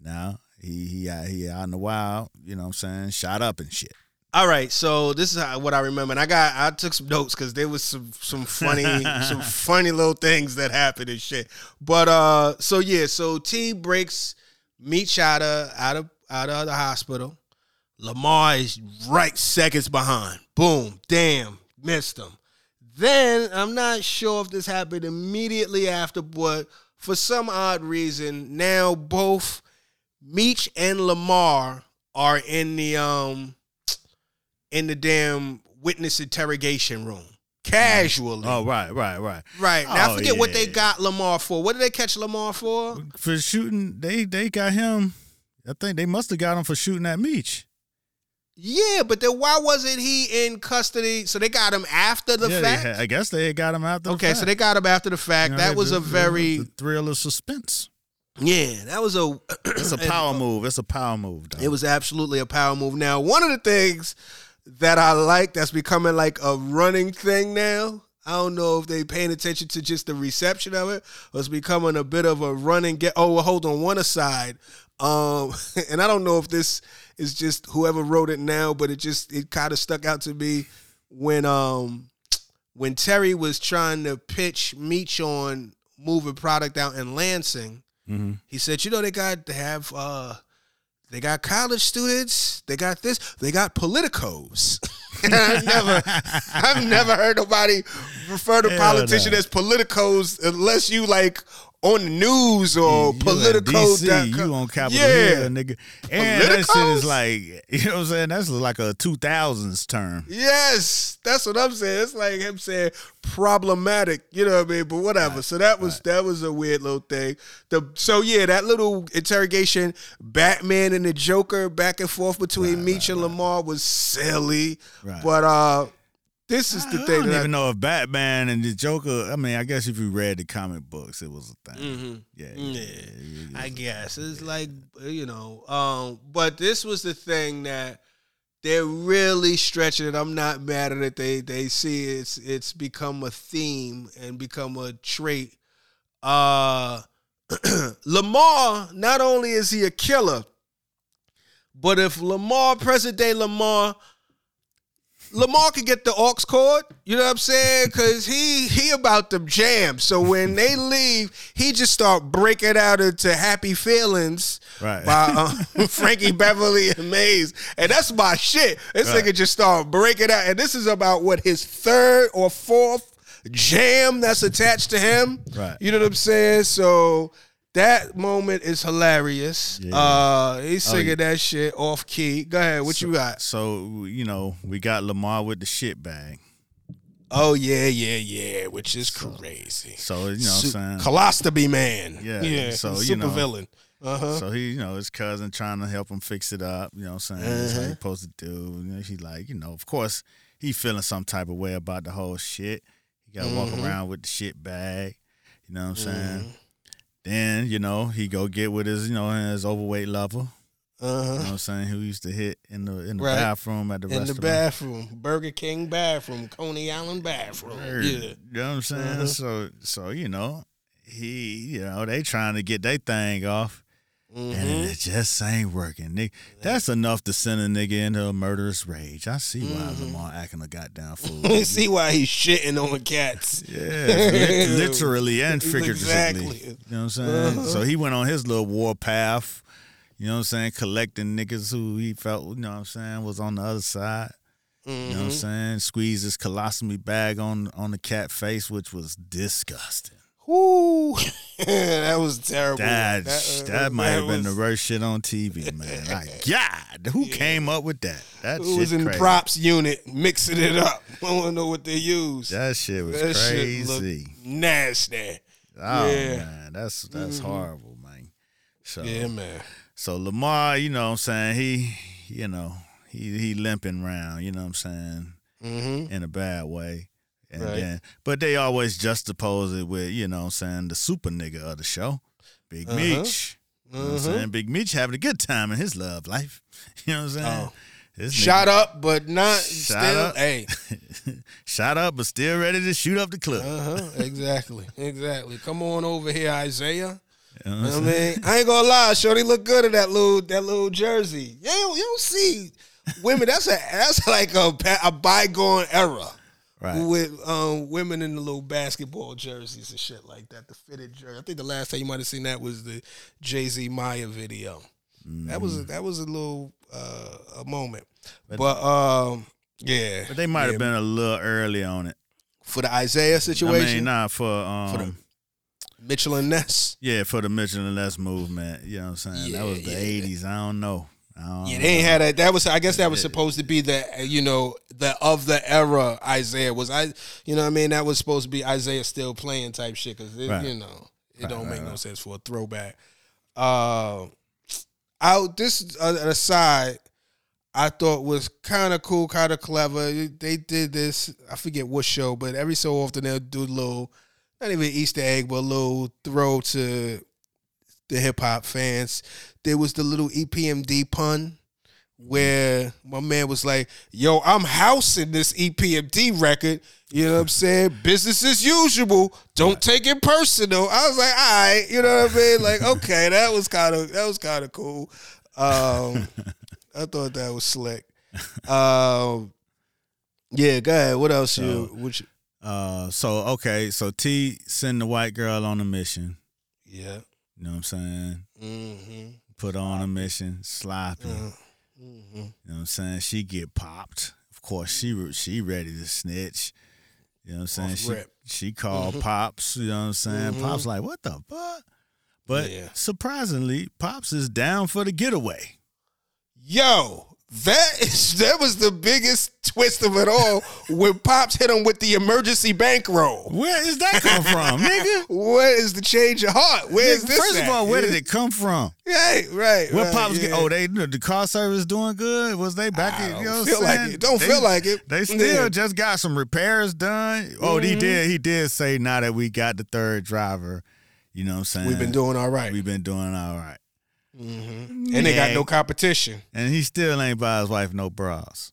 Speaker 3: now he he out he out in the wild, you know what I'm saying, shot up and shit.
Speaker 2: All right, so this is how, what I remember, and I got I took some notes because there was some some funny some funny little things that happened and shit. But uh, so yeah, so T breaks meet out of out of out of the hospital. Lamar is right seconds behind. Boom, damn, missed him. Then I'm not sure if this happened immediately after, but for some odd reason, now both Meech and Lamar are in the um in the damn witness interrogation room casually.
Speaker 3: Oh, right, right, right.
Speaker 2: Right. Now I
Speaker 3: Oh,
Speaker 2: forget what they got Lamar for. What did they catch Lamar for?
Speaker 3: For shooting, they they got him. I think they must have got him for shooting at Meech.
Speaker 2: Yeah, but then why wasn't he in custody? So they got him after the
Speaker 3: yeah,
Speaker 2: fact.
Speaker 3: had- I guess they got him after. the
Speaker 2: okay, so they got him after the fact.
Speaker 3: You know,
Speaker 2: that was
Speaker 3: the-
Speaker 2: a very
Speaker 3: the thrill of suspense.
Speaker 2: yeah. That was a
Speaker 3: It's a power move. It's a power move. Dog.
Speaker 2: It was absolutely a power move. Now, one of the things that I like that's becoming like a running thing now. I don't know if they paying attention to just the reception of it, or it's becoming a bit of a running get. Oh, well, hold on, one aside. Um, and I don't know if this is just whoever wrote it now, but it just it kind of stuck out to me when um when Terry was trying to pitch Meech on moving product out in Lansing.
Speaker 3: Mhm.
Speaker 2: He said, you know, they got to have uh they got college students, they got this, they got politicos. And I've never I've never heard nobody refer to
Speaker 3: Hell
Speaker 2: politician
Speaker 3: no.
Speaker 2: as politicos unless you like on the news or
Speaker 3: You
Speaker 2: politico.
Speaker 3: DC, you on Capitol
Speaker 2: yeah.
Speaker 3: Hill, nigga. And that shit is like, you know what I'm saying? That's like a 2000s term.
Speaker 2: Yes, that's what I'm saying. It's like him saying problematic, you know what I mean? But whatever. so that was that was a weird little thing. The so yeah, that little interrogation, Batman and the Joker back and forth between Meech and Lamar was silly.
Speaker 3: Right.
Speaker 2: But uh this is the
Speaker 3: I
Speaker 2: thing I
Speaker 3: don't
Speaker 2: that
Speaker 3: even know if Batman and the Joker. I mean, I guess if you read the comic books, it was a thing.
Speaker 2: Mhm.
Speaker 3: Yeah,
Speaker 2: Yeah,
Speaker 3: yeah, yeah.
Speaker 2: I guess it's like you know, um, but this was the thing that they're really stretching it. I'm not mad at it. They they see it's it's become a theme and become a trait. Uh, Lamar, not only is he a killer, but if Lamar, present day Lamar, Lamar could get the aux cord, you know what I'm saying? Cause he he about them jams. So when they leave, he just start breaking out into happy feelings
Speaker 3: Right.
Speaker 2: by uh, Frankie Beverly and Maze. And that's my shit. This
Speaker 3: Right.
Speaker 2: nigga just start breaking out. And this is about what his third or fourth jam that's attached to him.
Speaker 3: Right.
Speaker 2: You know what I'm saying? So that moment is hilarious.
Speaker 3: Yeah.
Speaker 2: Uh he's
Speaker 3: Oh,
Speaker 2: singing
Speaker 3: yeah.
Speaker 2: that shit off key. Go ahead, what you got?
Speaker 3: So you know, we got Lamar with the shit bag.
Speaker 2: Oh yeah, yeah, yeah, which is crazy.
Speaker 3: So you know,
Speaker 2: Su-
Speaker 3: what I'm saying.
Speaker 2: Colostomy man.
Speaker 3: Yeah,
Speaker 2: yeah.
Speaker 3: so, you
Speaker 2: super
Speaker 3: know.
Speaker 2: villain. Uh huh.
Speaker 3: So he, you know, his cousin trying to help him fix it up. You know what I'm saying? That's how he
Speaker 2: Uh-huh.
Speaker 3: supposed to do. You know, he's like, you know, of course, he feeling some type of way about the whole shit. He got to walk
Speaker 2: Mhm.
Speaker 3: around with the shit bag. You know what I'm saying? Then, you know, he go get with his, you know, his overweight lover.
Speaker 2: Uh-huh.
Speaker 3: You know what I'm saying? Who used to hit in the in the
Speaker 2: Right.
Speaker 3: bathroom at the restaurant?
Speaker 2: In the bathroom, Burger King bathroom, Coney Island bathroom.
Speaker 3: Word.
Speaker 2: Yeah.
Speaker 3: You know what I'm saying?
Speaker 2: Uh-huh.
Speaker 3: So so you know, he you know, they trying to get their thing off.
Speaker 2: Mhm.
Speaker 3: And it just ain't working. Nigga, that's enough to send a nigga into a murderous rage. I see why
Speaker 2: Mhm.
Speaker 3: Lamar acting a goddamn fool.
Speaker 2: You see why he's shitting on cats.
Speaker 3: Yeah, literally and figuratively.
Speaker 2: Exactly.
Speaker 3: You know what I'm saying?
Speaker 2: Uh-huh.
Speaker 3: So he went on his little war path. You know what I'm saying? Collecting niggas who he felt, you know what I'm saying, was on the other side. You know what I'm
Speaker 2: Mhm.
Speaker 3: saying? Squeezed his colostomy bag on on the cat face, which was disgusting.
Speaker 2: Whoo, that was terrible.
Speaker 3: That
Speaker 2: uh,
Speaker 3: that, might have been the worst shit on TV, man. Like, God, who came up with that? That
Speaker 2: Who
Speaker 3: shit
Speaker 2: was in
Speaker 3: crazy.
Speaker 2: the props unit mixing it up? I to know what they used.
Speaker 3: That shit was
Speaker 2: That
Speaker 3: crazy.
Speaker 2: looked nasty.
Speaker 3: oh
Speaker 2: yeah.
Speaker 3: man, that's that's
Speaker 2: Mhm.
Speaker 3: horrible, man. So
Speaker 2: Yeah, man.
Speaker 3: so Lamar, you know what I'm saying, he you know, he he limping around, you know what I'm saying,
Speaker 2: Mm-hmm.
Speaker 3: in a bad way. And
Speaker 2: Right.
Speaker 3: then but they always juxtapose it with, you know what I'm saying, the super nigga of the show. Big
Speaker 2: Uh-huh.
Speaker 3: Meech. You know I'm
Speaker 2: Mhm.
Speaker 3: saying? Big Meech having a good time in his love life. You know what I'm saying?
Speaker 2: Oh.
Speaker 3: This
Speaker 2: Shot
Speaker 3: nigga-
Speaker 2: up, but not
Speaker 3: Shot
Speaker 2: still.
Speaker 3: up.
Speaker 2: Hey,
Speaker 3: Shot up, but still ready to shoot up the club.
Speaker 2: uh huh. Exactly, exactly. Come on over here, Isaiah.
Speaker 3: You know what I'm
Speaker 2: I mean, I ain't gonna lie, Shorty look good in that little that little jersey. You don't, you don't see women. That's a that's like a a bygone era
Speaker 3: Right.
Speaker 2: with um, women in the little basketball jerseys and shit like that. The fitted jersey. I think the last time you might have seen that was the Jay Z Maya video. That was
Speaker 3: Mm-hmm.
Speaker 2: a, that was a little uh, a moment, but, um, yeah.
Speaker 3: But they might have
Speaker 2: Yeah.
Speaker 3: been a little early on it.
Speaker 2: for the
Speaker 3: Isiah
Speaker 2: situation.
Speaker 3: I mean, nah, for um,
Speaker 2: For the- Mitchell and Ness.
Speaker 3: yeah, for the Mitchell and Ness movement. You know what I'm saying? that was the
Speaker 2: Yeah, yeah.
Speaker 3: '80s. I don't know. I
Speaker 2: Yeah, they ain't had that. That was, I guess, that was supposed to be the, you know, the of the era Isiah was. I, you know, what I mean, that was supposed to be Isiah still playing type shit because
Speaker 3: Right.
Speaker 2: you know it
Speaker 3: Right,
Speaker 2: don't
Speaker 3: right,
Speaker 2: make no sense for a throwback. Uh, out this uh, aside, I thought was kind of cool, kind of clever. They did this. I forget what show, but every so often they'll do a little, not even Easter egg, but a little throw to the hip hop fans. There was the little EPMD pun where my man was like, "Yo, I'm housing this EPMD record." You know what I'm saying? Business as usual. Don't take it personal. I was like, all right, you know what I mean? Like, okay, that was kind of that was kind of cool. Um, I thought that was slick. Um, yeah, go ahead. What else you? What you
Speaker 3: Uh, so okay, so T send the white girl on a mission.
Speaker 2: yeah.
Speaker 3: You know what I'm saying?
Speaker 2: Mm-hmm.
Speaker 3: Put on a mission, sloppy.
Speaker 2: Mm-hmm.
Speaker 3: You know what I'm saying? She get popped. Of course, she she ready to snitch. You know what I'm saying?
Speaker 2: Off
Speaker 3: She she called Pops. You know what I'm saying?
Speaker 2: Mhm.
Speaker 3: Pops like, what the fuck? But
Speaker 2: Yeah.
Speaker 3: surprisingly, Pops is down for the getaway.
Speaker 2: Yo, that is that was the biggest twist of it all when Pops hit him with the emergency bankroll.
Speaker 3: Where is that come from, nigga?
Speaker 2: Where is the change of heart? Where is this?
Speaker 3: First of all, where did it come from?
Speaker 2: Right, right.
Speaker 3: Where
Speaker 2: right,
Speaker 3: Pops
Speaker 2: yeah.
Speaker 3: get? Oh, they the car service doing good. Was they back?
Speaker 2: I don't
Speaker 3: you know
Speaker 2: feel
Speaker 3: I'm
Speaker 2: like
Speaker 3: saying?
Speaker 2: it. Don't
Speaker 3: They-
Speaker 2: feel like it.
Speaker 3: They still
Speaker 2: Yeah. Mm-hmm.
Speaker 3: just got some repairs done. Oh, he did. He did say now that we got the third driver. You know what I'm saying?
Speaker 2: We've been doing all right.
Speaker 3: We've been doing all right.
Speaker 2: Mhm. And they got no competition.
Speaker 3: And he still ain't buy his wife no bras.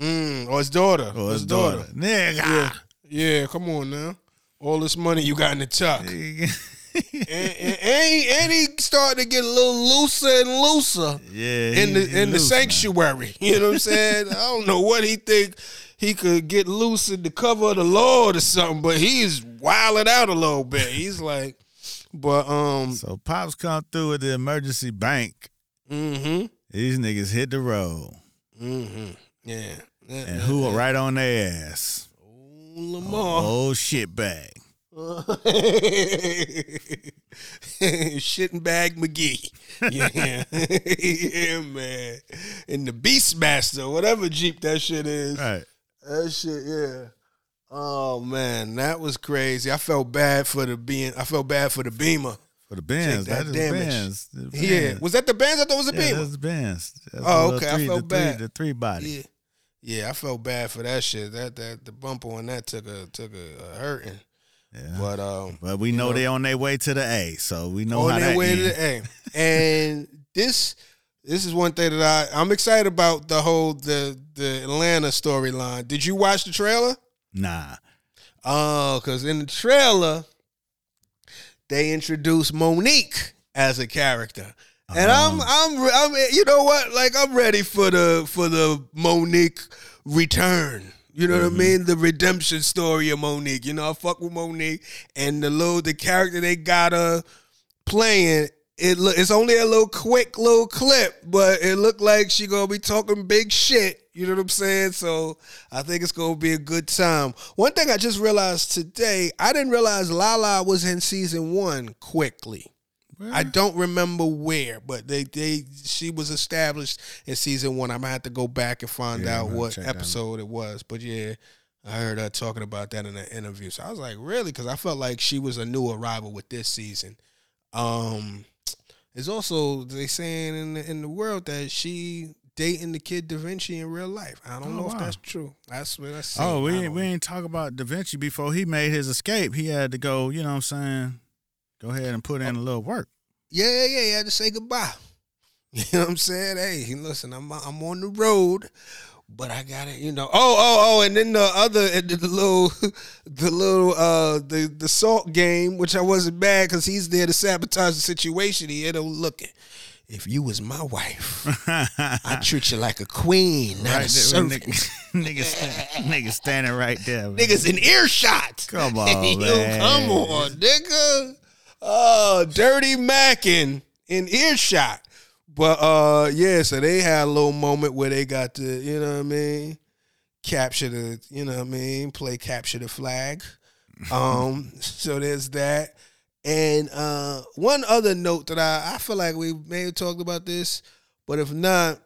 Speaker 2: Mm, or his daughter.
Speaker 3: Or his daughter. Nigga.
Speaker 2: Yeah. Yeah, come on now. All this money you got in the tuck. and, and, and, he, and he started to get a little looser and looser
Speaker 3: yeah.
Speaker 2: in the in the
Speaker 3: loose, man.
Speaker 2: sanctuary. You know what I'm saying? I don't know what he think he could get loose in the cover of the Lord or something, but he's wilding out a little bit. He's like, but um,
Speaker 3: So Pops come through with the emergency bank.
Speaker 2: mm-hmm,
Speaker 3: These niggas hit the road.
Speaker 2: mm-hmm, yeah,
Speaker 3: And who right on their ass?
Speaker 2: Oh, Lamar.
Speaker 3: Oh shit bag.
Speaker 2: Shitting bag McGee. Yeah. yeah, man. And the Beastmaster, whatever Jeep that shit is.
Speaker 3: Right.
Speaker 2: That shit, yeah. Oh man, that was crazy. I felt bad for the being I felt bad for the Beamer.
Speaker 3: For the bands.
Speaker 2: that
Speaker 3: That is
Speaker 2: damage.
Speaker 3: bands. The
Speaker 2: Yeah. Was that the Benz? I thought it was a
Speaker 3: Yeah,
Speaker 2: Beamer.
Speaker 3: that's the bands. That's
Speaker 2: Oh,
Speaker 3: the
Speaker 2: okay, I felt
Speaker 3: the three,
Speaker 2: bad.
Speaker 3: The three body.
Speaker 2: Yeah. Yeah, I felt bad for that shit. That that the bumper on that took a took a, a hurting.
Speaker 3: Yeah.
Speaker 2: But um
Speaker 3: But we know,
Speaker 2: know.
Speaker 3: they on their way to the A, so we know
Speaker 2: on
Speaker 3: how
Speaker 2: their
Speaker 3: that
Speaker 2: way
Speaker 3: end.
Speaker 2: to the A. And this this is one thing that I I'm excited about the whole the the Atlanta storyline. Did you watch the trailer?
Speaker 3: Nah.
Speaker 2: Oh, because in the trailer they introduced Mo'Nique as a character. And uh-huh. I'm I'm I'm you know what? Like I'm ready for the for the Mo'Nique return. You know what I mm-hmm. mean? The redemption story of Mo'Nique. You know, I fuck with Mo'Nique and the little the character they got her playing. It look it's only a little quick little clip, but it looked like she gonna be talking big shit. You know what I'm saying? So I think it's gonna be a good time. One thing I just realized today, I didn't realize Lala was in season one quickly. I don't remember where, but they they she was established in season one. I'm gonna have to go back and find
Speaker 3: Yeah,
Speaker 2: out what episode it was. But yeah, I heard her talking about that in an interview. So I was like, really? Because I felt like she was a new arrival with this season. Um, it's also they saying in the, in the world that she dating the kid Da'Vinchi in real life. I don't
Speaker 3: Oh,
Speaker 2: know if that's true. That's what I see.
Speaker 3: Oh, we ain't, we ain't talk about Da'Vinchi before he made his escape. He had to go, you know what I'm saying? Go ahead and put in a little work.
Speaker 2: Yeah, yeah, yeah. He had to say goodbye. You know what I'm saying? Hey, listen, I'm I'm on the road, but I got it. You know. Oh, oh, oh, and then the other, and the little, the little, uh, the the salt game, which I wasn't mad because he's there to sabotage the situation. He up looking. if you was my wife, I treat you like a queen, not
Speaker 3: Right
Speaker 2: a servant.
Speaker 3: nigga, nigga, stand- nigga standing right there. man.
Speaker 2: Niggas in earshot.
Speaker 3: Come on,
Speaker 2: Yo,
Speaker 3: man.
Speaker 2: come on, nigga. Uh, dirty Mackin in earshot. But uh, yeah, so they had a little moment where they got to, you know what I mean, capture the, you know what I mean, play capture the flag. Um, so there's that. And uh, one other note that I, I feel like we may have talked about this, but if not,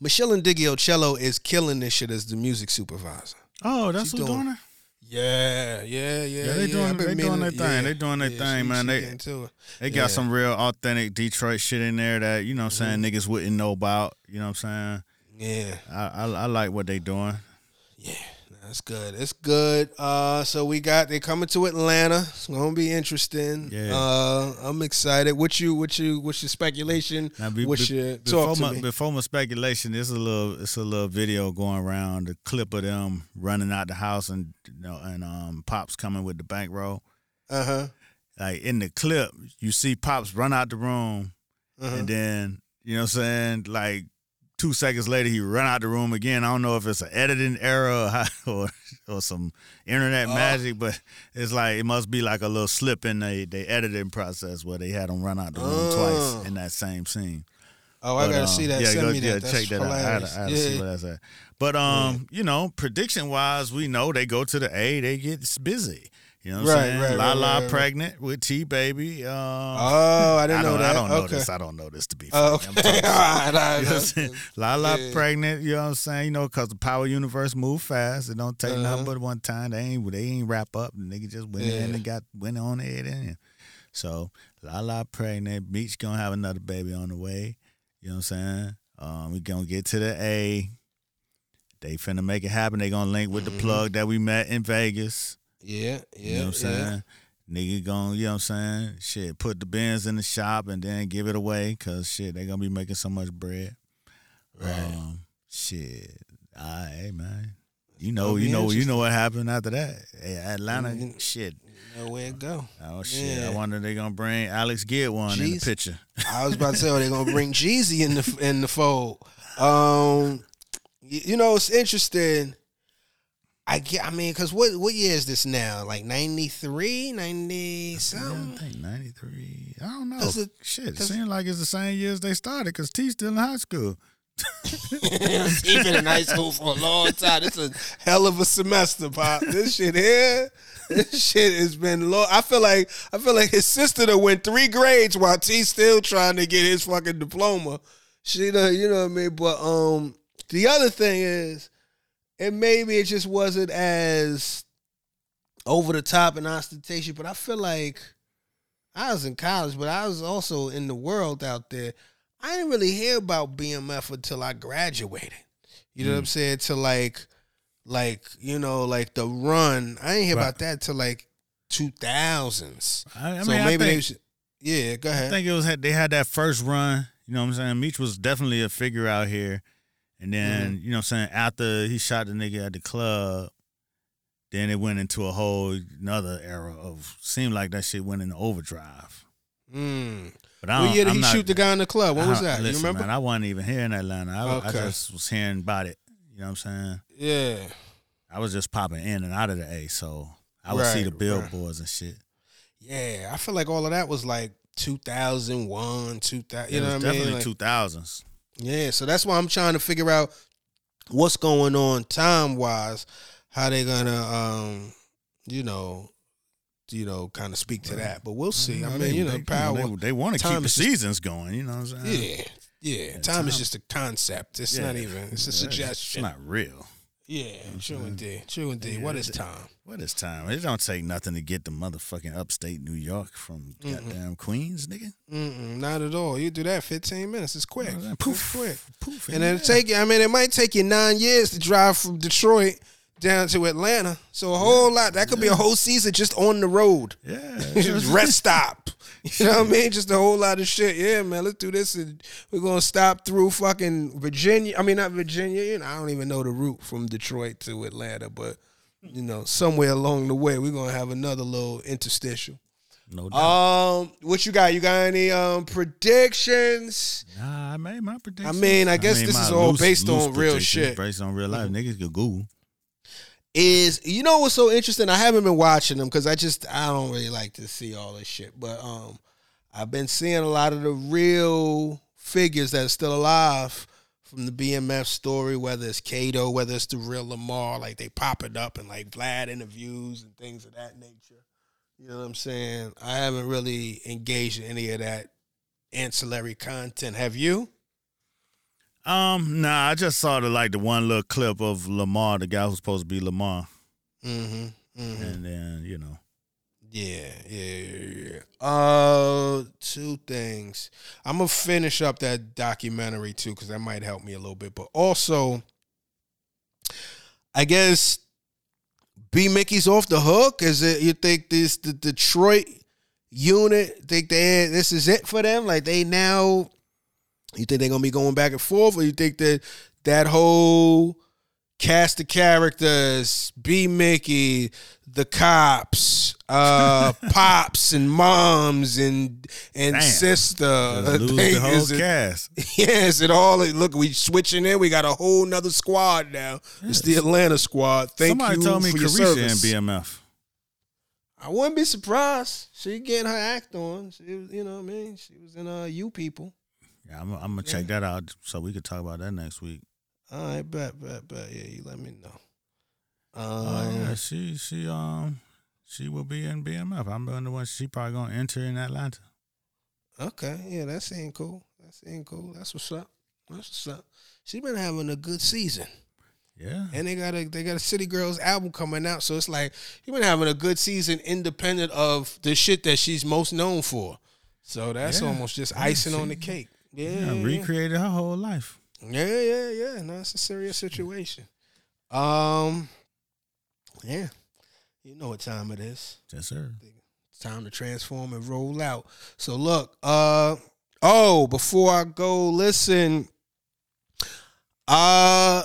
Speaker 2: Michelle and Diggy Ocello is killing this shit as the music supervisor.
Speaker 3: Oh, that's
Speaker 2: She
Speaker 3: who's
Speaker 2: doing-
Speaker 3: doing it.
Speaker 2: Yeah, yeah, yeah.
Speaker 3: Yeah, they doing- they doing their thing. They doing their thing,
Speaker 2: she-
Speaker 3: man.
Speaker 2: she
Speaker 3: They-
Speaker 2: getting to it.
Speaker 3: They
Speaker 2: Yeah.
Speaker 3: got some real authentic Detroit shit in there that you know what I'm saying
Speaker 2: Mm-hmm.
Speaker 3: niggas wouldn't know about. You know what I'm saying?
Speaker 2: Yeah,
Speaker 3: I I, I like what they doing.
Speaker 2: yeah, that's good. It's good. Uh, so we got they coming to Atlanta. It's gonna be interesting.
Speaker 3: Yeah.
Speaker 2: Uh, I'm excited. What you, what you, what's your speculation?
Speaker 3: Now, be-
Speaker 2: What's
Speaker 3: be-
Speaker 2: your
Speaker 3: before my before my speculation, It's a little it's a little video going around, the clip of them running out the house and you know and um pops coming with the bankroll.
Speaker 2: Uh huh.
Speaker 3: Like in the clip, you see pops run out the room
Speaker 2: Uh-huh.
Speaker 3: and then you know what I'm saying like. Two seconds later, he run out the room again. I don't know if it's an editing error or how, or, or some internet
Speaker 2: Oh.
Speaker 3: magic, but it's like it must be like a little slip in the, the editing process where they had him run out the room
Speaker 2: Oh.
Speaker 3: twice in that same scene.
Speaker 2: Oh, I gotta
Speaker 3: um,
Speaker 2: see that.
Speaker 3: Yeah,
Speaker 2: Send
Speaker 3: go,
Speaker 2: me
Speaker 3: yeah,
Speaker 2: that. That's
Speaker 3: check that out. I
Speaker 2: hilarious.
Speaker 3: to, I to
Speaker 2: yeah.
Speaker 3: see what that's at. But um, you know, prediction wise, we know they go to the A, they get busy. You know what I'm saying?
Speaker 2: right,
Speaker 3: La
Speaker 2: right,
Speaker 3: La
Speaker 2: right, right.
Speaker 3: pregnant with T baby. Um,
Speaker 2: Oh, I didn't
Speaker 3: I
Speaker 2: know
Speaker 3: don't,
Speaker 2: that.
Speaker 3: I don't know
Speaker 2: okay.
Speaker 3: this. I don't know this to be.
Speaker 2: Oh.
Speaker 3: I'm
Speaker 2: okay. All right, all right.
Speaker 3: you know what La La
Speaker 2: Yeah.
Speaker 3: pregnant, you know what I'm saying? You know, cause the power universe move fast. It don't take
Speaker 2: Uh-huh.
Speaker 3: nothing but one time. They ain't they ain't wrap up. The nigga just went in
Speaker 2: Yeah.
Speaker 3: and got went on it in. So La La pregnant. Meech gonna have another baby on the way. You know what I'm saying? Um, we gonna get to the A. They finna make it happen. They gonna link with the plug that we met in Vegas.
Speaker 2: Yeah, yeah,
Speaker 3: You know what I'm
Speaker 2: yeah.
Speaker 3: saying? Nigga gonna, you know what I'm saying? Shit, put the bins in the shop and then give it away because shit, they gonna be making so much bread.
Speaker 2: Right.
Speaker 3: Um, shit. All right, man. You know, you know, you know what happened after that. Hey, Atlanta,
Speaker 2: Mhm.
Speaker 3: shit.
Speaker 2: You know where it go.
Speaker 3: Oh shit!
Speaker 2: Yeah.
Speaker 3: I wonder they gonna bring Alex Get one in the picture.
Speaker 2: I was about to say, oh, they're gonna bring Jeezy in the in the fold. Um, you know, it's interesting. I get. I mean, because what what year is this now? Like 93, 90
Speaker 3: Yeah, I
Speaker 2: something.
Speaker 3: think ninety three. I don't know.
Speaker 2: it-
Speaker 3: shit, it
Speaker 2: 'cause-
Speaker 3: seems like it's the same years they started because T's still in high school.
Speaker 2: He's been in high school for a long time. It's a hell of a semester, pop. This shit here, this shit has been low. I feel like I feel like his sister that went three grades while T still trying to get his fucking diploma. She done, you know what I mean. But um, the other thing is, and maybe it just wasn't as over the top and ostentatious. But I feel like I was in college, but I was also in the world out there. I didn't really hear about BMF until I graduated. You know what I'm mm. saying? To like, like you know, like the run. I didn't hear
Speaker 3: Right.
Speaker 2: about that till like two thousands.
Speaker 3: I, I
Speaker 2: So
Speaker 3: mean,
Speaker 2: maybe
Speaker 3: I
Speaker 2: they should. Yeah, go ahead.
Speaker 3: I think it was they had that first run. You know what I'm saying? Meech was definitely a figure out here. And then,
Speaker 2: Mm-hmm.
Speaker 3: you know what I'm saying, after he shot the nigga at the club, then it went into a whole another era of seemed like that shit went into overdrive.
Speaker 2: Mm.
Speaker 3: But I
Speaker 2: What
Speaker 3: don't,
Speaker 2: year did he
Speaker 3: not-
Speaker 2: shoot the guy in the club?
Speaker 3: I
Speaker 2: was
Speaker 3: don't-
Speaker 2: that? you remember?
Speaker 3: Man, I wasn't even here in Atlanta. I, I just was hearing about it. You know what I'm saying?
Speaker 2: yeah.
Speaker 3: I was just popping in and out of the A, so I would see
Speaker 2: Right,
Speaker 3: the
Speaker 2: right.
Speaker 3: billboards and shit.
Speaker 2: Yeah, I feel like all of that was like 2001, 2000. You know what I mean?
Speaker 3: definitely
Speaker 2: Like-
Speaker 3: two thousands.
Speaker 2: Yeah, so that's why I'm trying to figure out what's going on time wise, how they gonna um, you know, you know, kind of speak to that. But we'll see. I mean, you know, power.
Speaker 3: They, want to keep the
Speaker 2: is just-
Speaker 3: seasons going. You know what I'm saying?
Speaker 2: yeah, yeah. Time,
Speaker 3: time-
Speaker 2: is just a concept. It's not even. It's a
Speaker 3: Yeah,
Speaker 2: suggestion.
Speaker 3: It's not real.
Speaker 2: Yeah, mm-hmm. true indeed. True indeed.
Speaker 3: Yeah,
Speaker 2: what is time?
Speaker 3: What is time? It don't take nothing to get the motherfucking upstate New York from goddamn Queens, nigga.
Speaker 2: Mm-mm, not at all. You do that 15 minutes. It's quick.
Speaker 3: Oh, poof,
Speaker 2: Poof, it's quick.
Speaker 3: poof,
Speaker 2: And it'll take you. I mean, it might take you nine years to drive from Detroit down to Atlanta. So a whole lot. That could be a whole season just on the road.
Speaker 3: yeah,
Speaker 2: rest stop. You know what I mean? Just a whole lot of shit. Yeah, man. Let's do this, and we're gonna stop through fucking Virginia. I mean, not Virginia. You know, I don't even know the route from Detroit to Atlanta, but you know, somewhere along the way, we're gonna have another little interstitial.
Speaker 3: No doubt.
Speaker 2: Um, what you got? You got any um predictions?
Speaker 3: nah, I made my prediction.
Speaker 2: I mean, I guess this is all based on real shit.
Speaker 3: Based on real life. Niggas can Google.
Speaker 2: Is you know what's so interesting? I haven't been watching them because I just I don't really like to see all this shit. But um, I've been seeing a lot of the real figures that are still alive from the BMF story, whether it's Cato, whether it's the real Lamar, like they pop it up and like Vlad interviews and things of that nature. You know what I'm saying? I haven't really engaged in any of that ancillary content. Have you?
Speaker 3: Um, nah, I just saw the like the one little clip of Lamar, the guy who's supposed to be Lamar,
Speaker 2: Mm-hmm. mm-hmm.
Speaker 3: and then you know,
Speaker 2: Yeah, yeah, yeah, yeah. Uh, two things. I'm gonna finish up that documentary too, because that might help me a little bit. But also, I guess B Mickey's off the hook. Is it? You think this the Detroit unit think they this is it for them? Like they now, you think they're gonna be going back and forth, or you think that that whole cast of characters, B Mickey, the cops, uh, pops and moms and and
Speaker 3: Damn.
Speaker 2: sister.
Speaker 3: just lose
Speaker 2: thing
Speaker 3: the whole
Speaker 2: is it-
Speaker 3: cast.
Speaker 2: Yes, it all look we switching in. We got a whole nother squad now. It's the Atlanta squad. Thank
Speaker 3: Somebody
Speaker 2: you Somebody
Speaker 3: told me
Speaker 2: for
Speaker 3: Caresha
Speaker 2: service.
Speaker 3: BMF.
Speaker 2: I wouldn't be surprised. She getting her act on. She was, you know what I mean? She was in uh you people.
Speaker 3: Yeah, I'm, I'm gonna check that out so we could talk about that next week.
Speaker 2: All right, bet, bet, bet. Yeah, you let me know. Um,
Speaker 3: Oh yeah, she she um she will be in BMF. I'm the one she probably gonna enter in Atlanta.
Speaker 2: Okay, yeah, that seemed cool. That seemed cool. That's what's up. That's what's up. She been having a good season,
Speaker 3: Yeah,
Speaker 2: and they got a they got a City Girls album coming out. So it's like you been having a good season, independent of the shit that she's most known for. So that's
Speaker 3: Yeah.
Speaker 2: almost just
Speaker 3: Yeah,
Speaker 2: icing on the cake. Yeah, yeah,
Speaker 3: recreated her whole life.
Speaker 2: Yeah, yeah, yeah. No, it's a serious situation. Um, yeah, you know what time it is.
Speaker 3: Yes, sir.
Speaker 2: It's time to transform and roll out. So look, uh oh, before I go, listen. Uh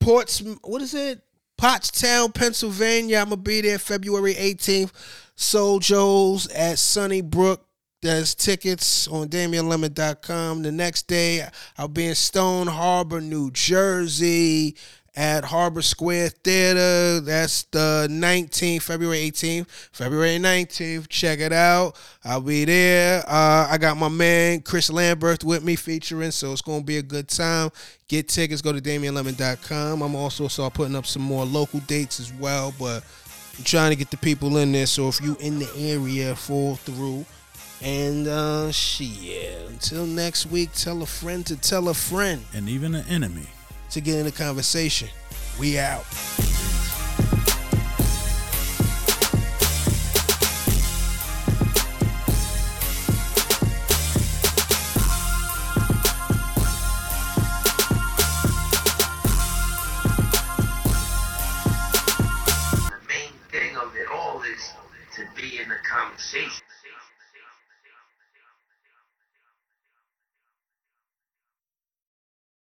Speaker 2: Ports what is it? Pottstown, Pennsylvania. I'm gonna be there February 18th. Soul Joe's at Sunnybrook. There's tickets on DamianLemon.com. The next day, I'll be in Stone Harbor, New Jersey at Harbor Square Theater. That's the 19th, February 18th, February 19th. Check it out. I'll be there. Uh, I got my man Chris Lambert with me featuring, so it's going to be a good time. Get tickets, go to DamianLemon.com. I'm also start putting up some more local dates as well, but I'm trying to get the people in there. So if you in the area, fall through. And uh shit. Until next week, tell a friend to tell a friend
Speaker 3: And even an enemy.
Speaker 2: to get in the conversation. We out.
Speaker 4: The main thing of it all is to be in the conversation.